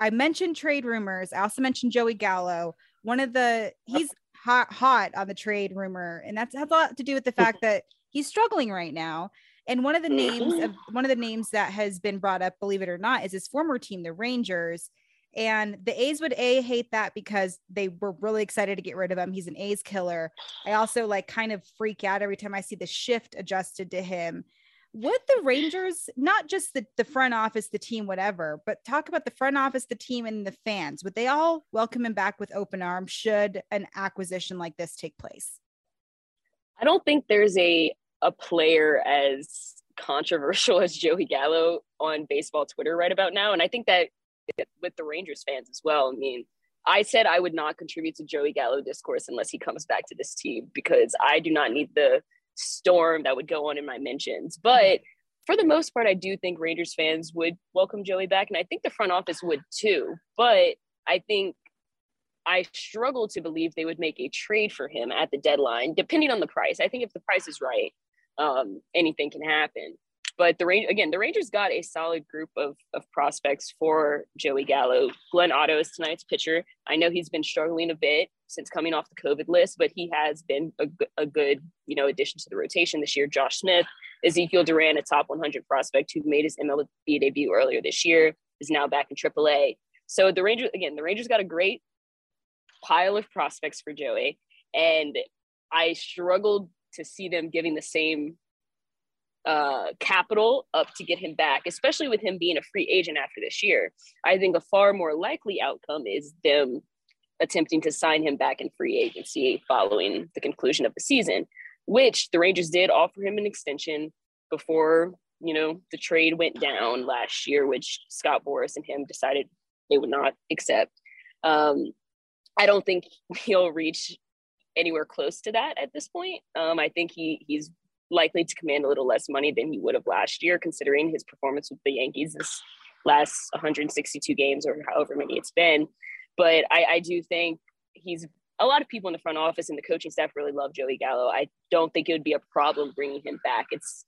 I mentioned trade rumors. I also mentioned Joey Gallo. One of the he's hot hot on the trade rumor, and that's has a lot to do with the fact that he's struggling right now. And one of the names of one of the names that has been brought up, believe it or not, is his former team, the Rangers. And the A's would A hate that because they were really excited to get rid of him. He's an A's killer. I also like kind of freak out every time I see the shift adjusted to him. Would the Rangers, not just the, the front office, the team, whatever, but talk about the front office, the team, and the fans, would they all welcome him back with open arms should an acquisition like this take place? I don't think there's a a player as controversial as Joey Gallo on baseball Twitter right about now. And I think that with the Rangers fans as well. I mean, I said I would not contribute to Joey Gallo discourse unless he comes back to this team because I do not need the storm that would go on in my mentions. But for the most part, I do think Rangers fans would welcome Joey back, and I think the front office would too. But I think I struggle to believe they would make a trade for him at the deadline, depending on the price. I think if the price is right, um, anything can happen. But the range again, the Rangers got a solid group of, of prospects for Joey Gallo. Glenn Otto is tonight's pitcher. I know he's been struggling a bit since coming off the COVID list, but he has been a, a good, you know, addition to the rotation this year. Josh Smith, Ezekiel Duran, a top 100 prospect who made his MLB debut earlier this year, is now back in AAA. So the Rangers, again, the Rangers got a great pile of prospects for Joey, and I struggled to see them giving the same uh, capital up to get him back, especially with him being a free agent after this year. I think a far more likely outcome is them attempting to sign him back in free agency following the conclusion of the season, which the Rangers did offer him an extension before, you know, the trade went down last year, which Scott Boras and him decided they would not accept. Um, I don't think he'll reach anywhere close to that at this point. Um, I think he he's likely to command a little less money than he would have last year, considering his performance with the Yankees this last 162 games or however many it's been. But I, I do think he's a lot of people in the front office and the coaching staff really love Joey Gallo. I don't think it would be a problem bringing him back. It's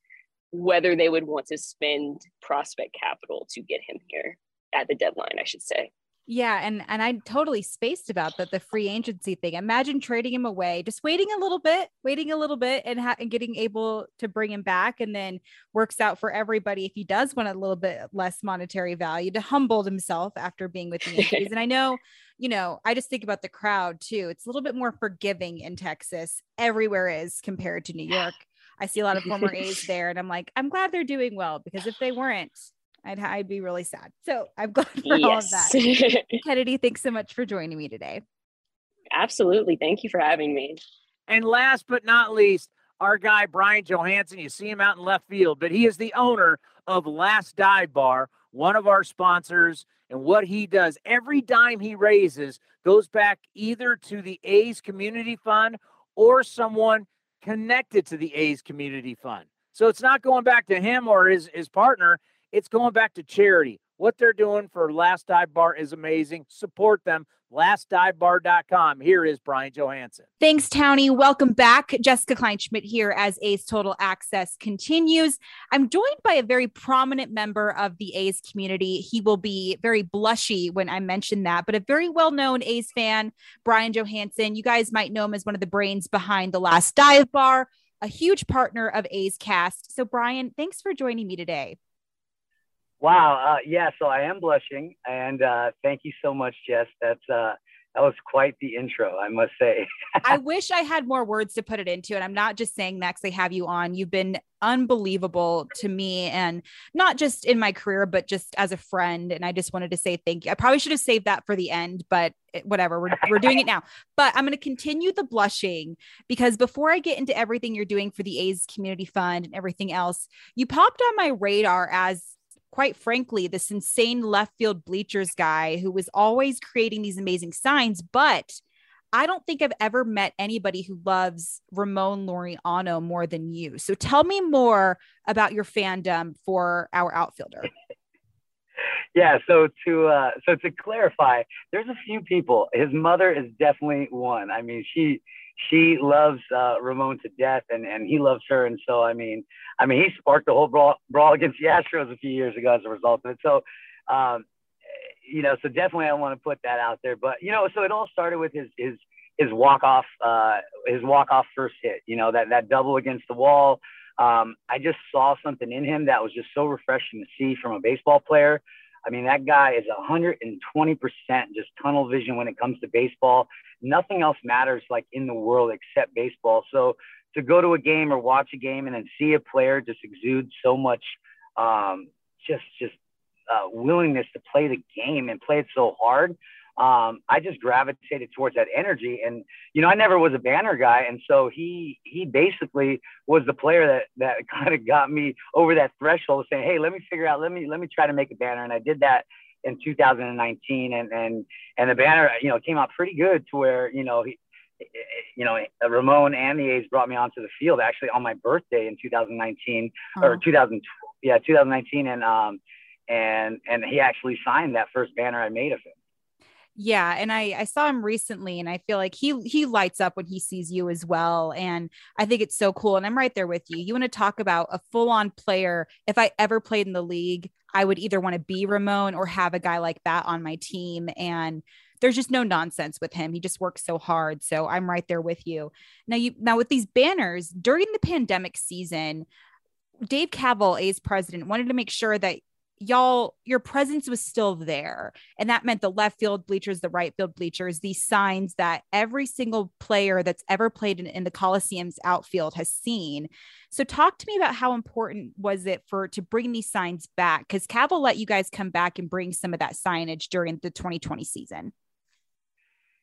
whether they would want to spend prospect capital to get him here at the deadline, I should say. Yeah, and and I totally spaced about that the free agency thing. Imagine trading him away, just waiting a little bit, waiting a little bit, and, ha- and getting able to bring him back, and then works out for everybody if he does want a little bit less monetary value to humble himself after being with the Yankees. and I know, you know, I just think about the crowd too. It's a little bit more forgiving in Texas. Everywhere is compared to New York. I see a lot of former A's there, and I'm like, I'm glad they're doing well because if they weren't, I'd, I'd be really sad. So I'm glad for yes. all of that. Kennedi, thanks so much for joining me today. Absolutely. Thank you for having me. And last but not least, our guy Brian Johansson. You see him out in left field, but he is the owner of Last Dive Bar, one of our sponsors. And what he does, every dime he raises goes back either to the A's Community Fund or someone connected to the A's Community Fund. So it's not going back to him or his, his partner. It's going back to charity. What they're doing for Last Dive Bar is amazing. Support them. LastDiveBar.com. Here is Brian Johansson. Thanks, Townie. Welcome back. Jessica Kleinschmidt here as A's Total Access continues. I'm joined by a very prominent member of the A's community. He will be very blushy when I mention that, but a very well known A's fan, Brian Johansson. You guys might know him as one of the brains behind the Last Dive Bar, a huge partner of A's Cast. So, Brian, thanks for joining me today. Wow. Uh, yeah. So I am blushing, and uh, thank you so much, Jess. That's uh, that was quite the intro, I must say. I wish I had more words to put it into, and I'm not just saying that because I have you on. You've been unbelievable to me, and not just in my career, but just as a friend. And I just wanted to say thank you. I probably should have saved that for the end, but whatever. We're we're doing it now. But I'm going to continue the blushing because before I get into everything you're doing for the A's Community Fund and everything else, you popped on my radar as quite frankly, this insane left field bleachers guy who was always creating these amazing signs. But I don't think I've ever met anybody who loves Ramon Laureano more than you. So tell me more about your fandom for our outfielder. yeah, so to uh, so to clarify, there's a few people. His mother is definitely one. I mean, she she loves uh, Ramon to death, and and he loves her. And so, I mean, I mean, he sparked the whole brawl, brawl against the Astros a few years ago as a result of it. So, um, you know, so definitely I want to put that out there. But you know, so it all started with his his his walk off uh, his walk off first hit. You know, that that double against the wall. Um, I just saw something in him that was just so refreshing to see from a baseball player. I mean, that guy is 120% just tunnel vision when it comes to baseball. Nothing else matters like in the world except baseball. So to go to a game or watch a game and then see a player just exude so much, um, just just uh, willingness to play the game and play it so hard um, I just gravitated towards that energy. And you know, I never was a banner guy, and so he he basically was the player that that kind of got me over that threshold of saying, hey, let me figure out, let me let me try to make a banner, and I did that in 2019, and and and the banner, you know, came out pretty good to where you know he. You know, Ramon and the A's brought me onto the field actually on my birthday in 2019 oh. or 2000, yeah, 2019, and um, and and he actually signed that first banner I made of him. Yeah, and I I saw him recently and I feel like he he lights up when he sees you as well and I think it's so cool and I'm right there with you. You want to talk about a full-on player. If I ever played in the league, I would either want to be Ramon or have a guy like that on my team and there's just no nonsense with him. He just works so hard. So I'm right there with you. Now you now with these banners during the pandemic season, Dave Kaval, A's president, wanted to make sure that y'all your presence was still there. And that meant the left field bleachers the right field bleachers these signs that every single player that's ever played in, in, the coliseum's outfield has seen. So talk to me about how important was it for to bring these signs back? Because Kaval let you guys come back and bring some of that signage during the 2020 season.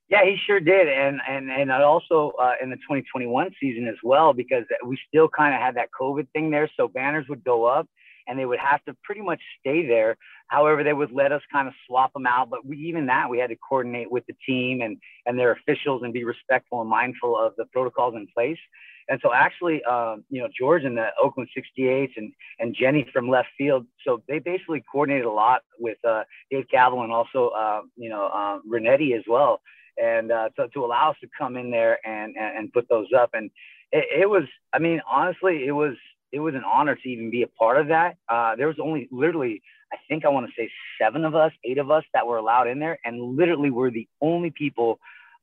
Yeah, he sure did, and and and also uh, in the 2021 season as well, because we still kind of had that COVID thing there. So banners would go up, and they would have to pretty much stay there. However, they would let us kind of swap them out. But we, even that, we had to coordinate with the team and, and their officials and be respectful and mindful of the protocols in place. And so actually, um, you know, George and the Oakland 68s and, and Jenny from left field. So they basically coordinated a lot with uh, Dave Kaval and also, uh, you know, uh, Renetti as well. And uh, so to allow us to come in there and, and, and put those up. And it, it was, I mean, honestly, it was, it was an honor to even be a part of that. Uh, there was only literally, I think I want to say seven of us, eight of us that were allowed in there, and literally we're the only people,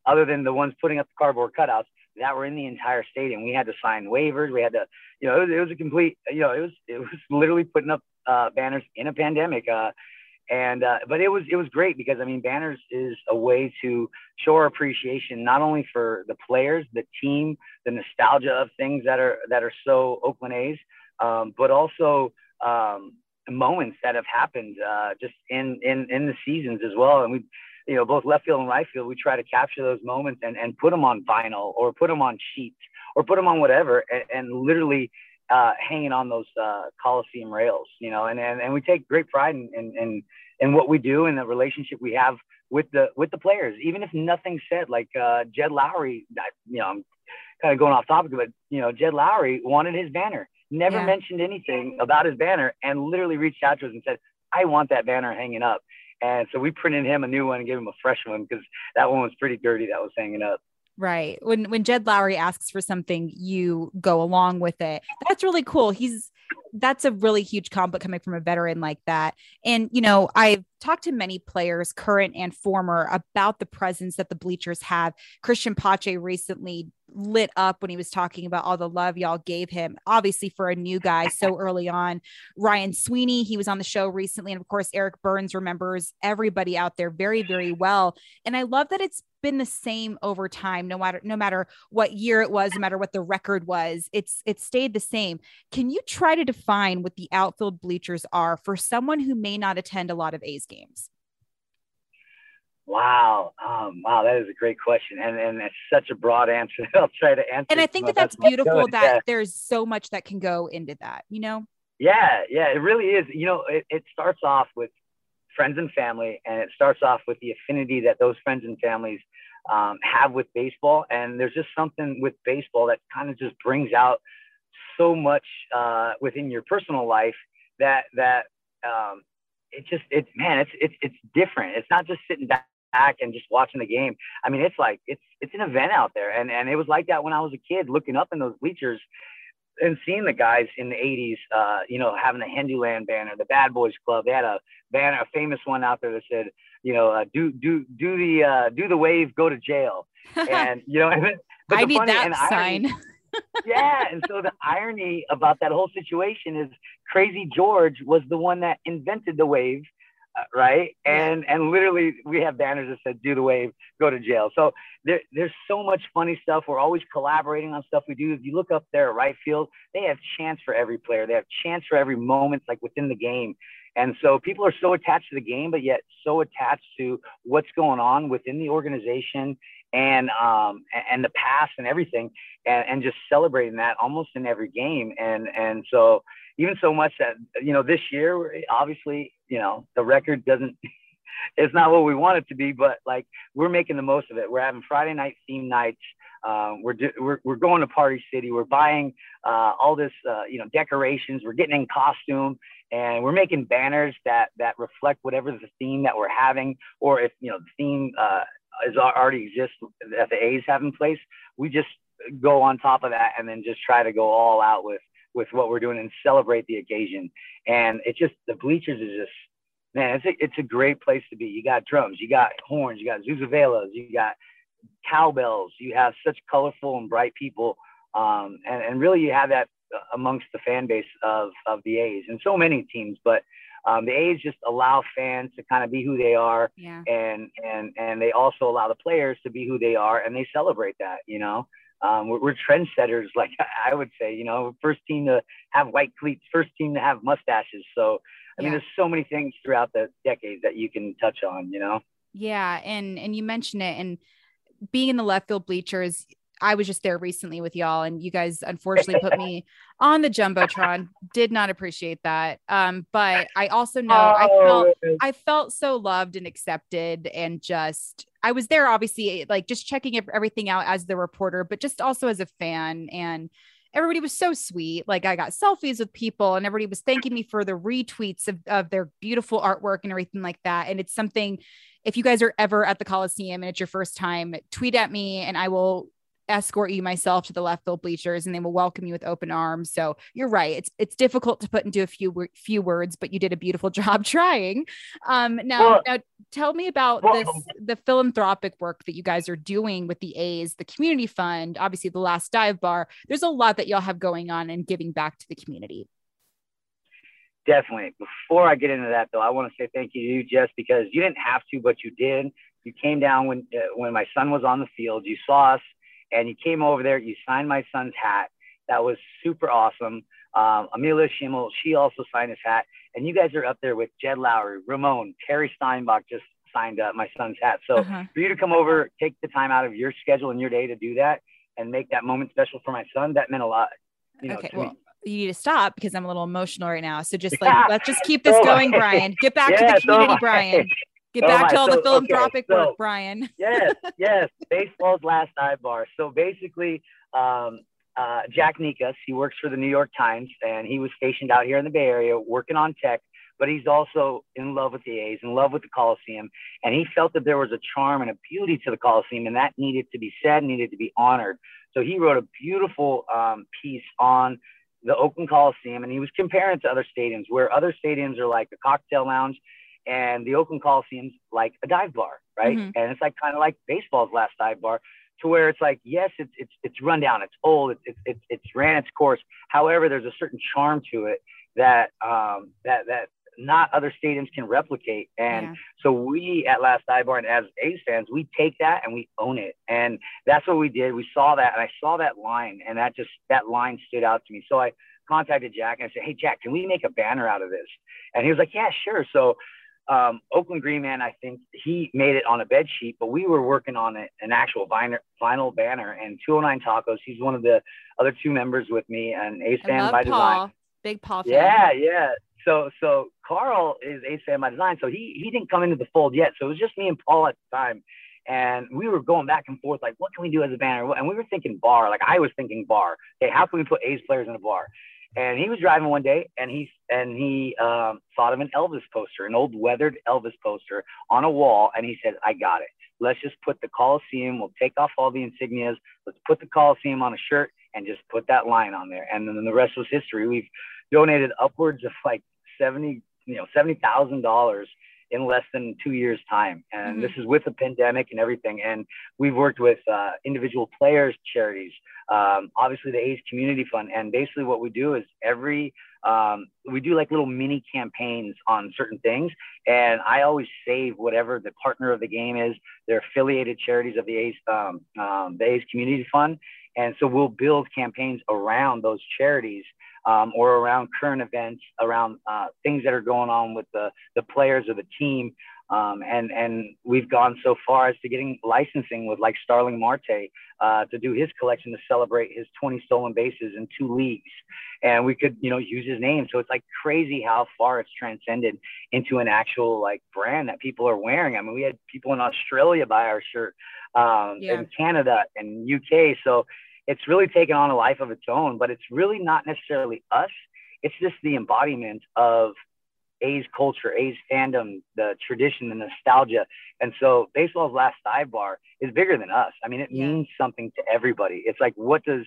other than the ones putting up the cardboard cutouts, that were in the entire stadium. We had to sign waivers. We had to, you know, it was, it was a complete, you know, it was it was literally putting up uh, banners in a pandemic. Uh, and uh, but it was it was great because I mean banners is a way to show our appreciation not only for the players, the team, the nostalgia of things that are that are so Oakland A's, um, but also um, moments that have happened uh, just in in in the seasons as well. And we, you know, both left field and right field, we try to capture those moments and and put them on vinyl or put them on sheets or put them on whatever, and, and literally uh, hanging on those uh, Coliseum rails, you know, and, and, and we take great pride in, in, in, in, what we do and the relationship we have with the, with the players, even if nothing's said, like uh, Jed Lowrie, you know, I'm kind of going off topic, but, you know, Jed Lowrie wanted his banner, never yeah. mentioned anything about his banner and literally reached out to us and said, I want that banner hanging up. And so we printed him a new one and gave him a fresh one because that one was pretty dirty that was hanging up. Right. When when Jed Lowrie asks for something, you go along with it. That's really cool. He's that's a really huge compliment coming from a veteran like that. And you know, I've talked to many players, current and former, about the presence that the bleachers have. Cristian Pache recently lit up when he was talking about all the love y'all gave him. Obviously, for a new guy so early on, Ryan Sweeney, he was on the show recently, and of course, Eric Byrnes remembers everybody out there very, very well. And I love that it's been the same over time no matter no matter what year it was no matter what the record was it's it stayed the same can you try to define what the outfield bleachers are for someone who may not attend a lot of a's games Wow. Um, wow, that is a great question. And and it's such a broad answer. I'll try to answer. And I think that that's beautiful that yeah. there's so much that can go into that, you know? Yeah, yeah, it really is. You know, it, it starts off with friends and family, and it starts off with the affinity that those friends and families um, have with baseball. And there's just something with baseball that kind of just brings out so much uh, within your personal life that that um, it just it's man, it's it's it's different. It's not just sitting back back and just watching the game. I mean, it's like it's it's an event out there, and and it was like that when I was a kid, looking up in those bleachers and seeing the guys in the 80s, uh, you know, having the Henduland banner, the Bad Boys Club. They had a banner, a famous one out there that said, you know, uh, do do do the uh, do the wave, go to jail, and you know. but I need funny, that sign. Irony, yeah, and so the irony about that whole situation is Crazy George was the one that invented the wave right? And and literally we have banners that said "Do the wave, go to jail." So there, there's so much funny stuff. We're always collaborating on stuff we do. If you look up there at right field, they have chance for every player. They have chance for every moment, like within the game. And so people are so attached to the game, but yet so attached to what's going on within the organization and um, and the past and everything, and, and just celebrating that almost in every game. And and so even so much that you know this year, obviously, you know the record doesn't. it's not what we want it to be, but like we're making the most of it. We're having Friday night theme nights Um, we're, do, we're we're going to Party City. We're buying uh, all this, uh, you know, decorations. We're getting in costume, and we're making banners that that reflect whatever the theme that we're having, or if you know the theme uh, is already exists that the A's have in place. We just go on top of that, and then just try to go all out with with what we're doing and celebrate the occasion. And it's just the bleachers is just man, it's a it's a great place to be. You got drums, you got horns, you got vuvuzelas, you got cowbells. You have such colorful and bright people, um, and and really you have that amongst the fan base of of the A's and so many teams, but. Um, the A's just allow fans to kind of be who they are, Yeah. and and and they also allow the players to be who they are, and they celebrate that. You know, um, we're, we're trendsetters, like I would say. You know, first team to have white cleats, first team to have mustaches. So I mean, there's so many things throughout the decades that you can touch on. You know. Yeah, and and you mentioned it, and being in the left field bleachers, I was just there recently with y'all, and you guys unfortunately put me on the jumbotron. Did not appreciate that. Um, but I also know I felt Oh, I felt so loved and accepted, and just I was there, obviously, like just checking ev- everything out as the reporter, but just also as a fan and. Everybody was so sweet. Like I got selfies with people and everybody was thanking me for the retweets of, of their beautiful artwork and everything like that. And it's something if you guys are ever at the Coliseum and it's your first time, tweet at me and I will escort you myself to the left field bleachers and they will welcome you with open arms. So you're right. It's it's difficult to put into a few few words, but you did a beautiful job trying. Um now, Well- now tell me about Well- this the philanthropic work that you guys are doing with the A's, the community fund, obviously the last dive bar. There's a lot that y'all have going on and giving back to the community. Definitely. Before I get into that, though, I want to say thank you to you, Jess, because you didn't have to, but you did. You came down when uh, when my son was on the field. You saw us, and you came over there. You signed my son's hat. That was super awesome. Um, Amelia Schimmel, she also signed his hat, and you guys are up there with Jed Lowrie, Ramon, Terry Steinbach just signed up my son's hat. So Uh-huh. for you to come over, take the time out of your schedule and your day to do that, and make that moment special for my son, that meant a lot. You know, okay, to me. you need to stop because I'm a little emotional right now. So just like Yeah. let's just keep this So going. Brian. Get back to the community, I. Brian. Get So back to all the So- okay, philanthropic so- work, Brian. yes, yes. Baseball's last dive bar. So basically, um, uh, Jack Nicas, he works for the New York Times, and he was stationed out here in the Bay Area working on tech. But he's also in love with the A's, in love with the Coliseum, and he felt that there was a charm and a beauty to the Coliseum, and that needed to be said, needed to be honored. So he wrote a beautiful um, piece on the Oakland Coliseum, and he was comparing it to other stadiums, where other stadiums are like a cocktail lounge, and the Oakland Coliseum's like a dive bar, right? Mhm. And it's like kind of like baseball's last dive bar, to where it's like, yes, it's it's it's run down, it's old, it's it's it's, it's ran its course. However, there's a certain charm to it that um, that that not other stadiums can replicate. And Yeah. so we at Last Dive Bar and as A's fans, we take that and we own it. And that's what we did. We saw that and I saw that line and that just that line stood out to me. So I contacted Jack and I said, Hey Jack, can we make a banner out of this? And he was like, Yeah, sure. So um, Oakland Green Man, I think he made it on a bed sheet, but we were working on it, an actual vinyl, vinyl banner. And 209 Tacos, he's one of the other two members with me, and Ace I Fan by Paul. Design. Big Paul fan. Yeah, yeah. So so Carl is Ace Fan by Design, so he he didn't come into the fold yet. So it was just me and Paul at the time, and we were going back and forth like, what can we do as a banner? And we were thinking bar. Like I was thinking bar. Okay, how can we put A's players in a bar? And he was driving one day, and he and he um, thought of an Elvis poster, an old weathered Elvis poster on a wall, and he said, "I got it. Let's just put the Coliseum. We'll take off all the insignias. Let's put the Coliseum on a shirt and just put that line on there." And then the rest was history. We've donated upwards of like seventy, you know, seventy thousand dollars in less than two years' time. And Mhm. this is with the pandemic and everything. And we've worked with uh, individual players, charities, um, obviously the A's Community Fund. And basically, what we do is every um, we do like little mini campaigns on certain things. And I always save whatever the partner of the game is. They're affiliated charities of the A's, um, um, the A's Community Fund. And so we'll build campaigns around those charities um, or around current events, around uh, things that are going on with the the players or the team. Um, and and we've gone so far as to getting licensing with like Starling Marte uh, to do his collection to celebrate his 20 stolen bases in two leagues, and we could you know use his name. So it's like crazy how far it's transcended into an actual like brand that people are wearing. I mean, we had people in Australia buy our shirt, um, Yeah. in Canada and UK. So it's really taken on a life of its own. But it's really not necessarily us. It's just the embodiment of A's culture, A's fandom, the tradition, the nostalgia. And so baseball's last dive bar is bigger than us. I mean, it Yeah. means something to everybody. It's like, what does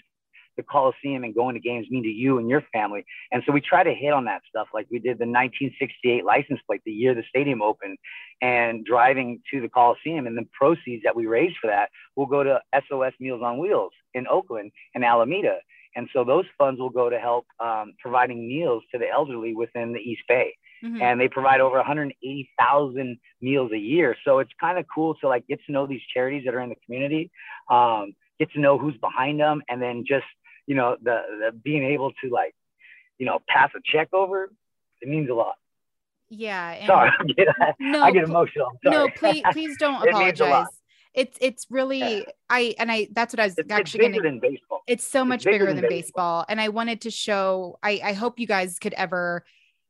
the Coliseum and going to games mean to you and your family? And so we try to hit on that stuff. Like we did the 1968 license plate, the year the stadium opened, and driving to the Coliseum. And the proceeds that we raise for that will go to SOS Meals on Wheels in Oakland and Alameda. And so those funds will go to help um, providing meals to the elderly within the East Bay Mhm. and they provide over 180,000 meals a year. So it's kind of cool to like get to know these charities that are in the community, um, get to know who's behind them, and then just you know the, the being able to like you know pass a check over. It means a lot. Yeah. and- Sorry, I get, No, I get emotional. No please please don't It means a lot. apologize it's it's really i and i that's what i was It's, it's actually bigger gonna it's so it's much bigger bigger than than baseball. and i wanted to show i i hope you guys could ever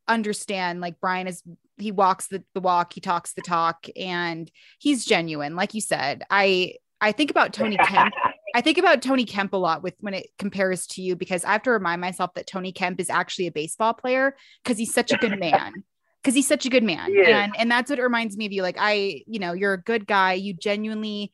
understand like brian is he walks the, the walk he talks the talk and he's genuine like you said i i think about tony kemp I think about Tony Kemp a lot with when it compares to you because I have to remind myself that Tony Kemp is actually a baseball player because he's such a good man. Because he's such a good man. And and that's what reminds me of you. Like I, you know, you're a good guy. You genuinely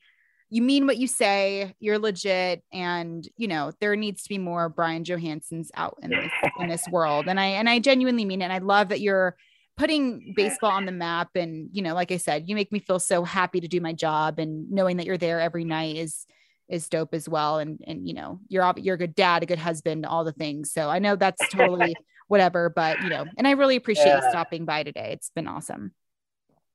you mean what you say, you're legit, and you know, there needs to be more Brian Johanssons out in this in this world. And I and I genuinely mean it. And I love that you're putting baseball on the map. And, you know, like I said, you make me feel so happy to do my job and knowing that you're there every night is is dope as well. And and you know, you're you're a good dad, a good husband, all the things. So I know that's totally whatever, but you know, and I really appreciate you stopping by today. It's been awesome.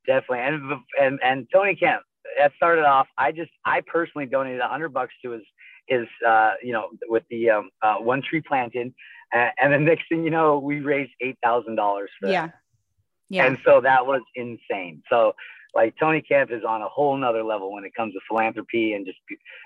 Definitely. And, and, and Tony Kemp, that started off, I just, I personally donated a hundred bucks to his, his, uh, you know, with the, um, uh, one tree planted. Uh, and the next thing you know, we raised $8,000 for that. Yeah. Yeah. And so that was insane. So like Tony Kemp is on a whole nother level when it comes to philanthropy and just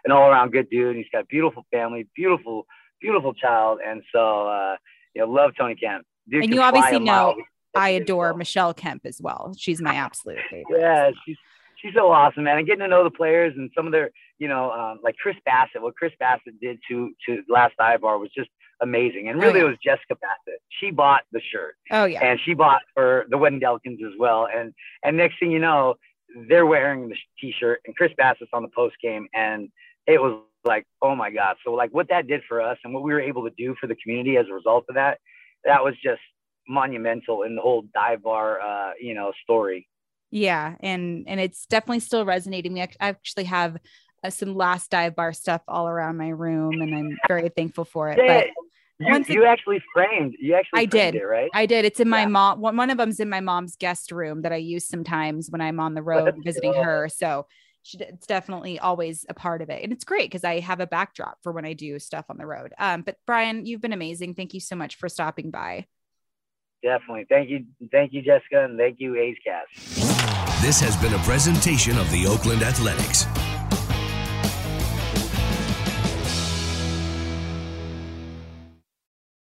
an all around good dude. He's got a beautiful family, beautiful, beautiful child. And so, uh, you know, love Tony Kemp. Dude And you obviously know I adore. Michelle Kemp as well. She's my absolute favorite. Yeah, she's she's so awesome, man. And getting to know the players and some of their, you know, um, like Chris Bassitt. What Chris Bassitt did to to Last Dive Bar was just amazing. And Oh, really, yeah. it was Jessica Bassitt. She bought the shirt, Oh yeah. and she bought for the Wendelkens as well. And and next thing you know, they're wearing the T-shirt, and Chris Bassitt's on the post game, and it was like, oh my god. So like, what that did for us, and what we were able to do for the community as a result of that, that was just monumental in the whole dive bar, uh, you know, story. Yeah, and and it's definitely still resonating. We I actually have uh, some last dive bar stuff all around my room, and I'm very thankful for it. But you, once it- actually framed. You actually I framed did. it, right? I did. It's in my Yeah. mom. One, one of them's in my mom's guest room that I use sometimes when I'm on the road That's visiting cool. her. So she, it's definitely always a part of it, and it's great because I have a backdrop for when I do stuff on the road. Um, but Brian, you've been amazing. Thank you so much for stopping by. Definitely. Thank you, thank you, Jessica, and thank you, A's Cast. This has been a presentation of the Oakland Athletics.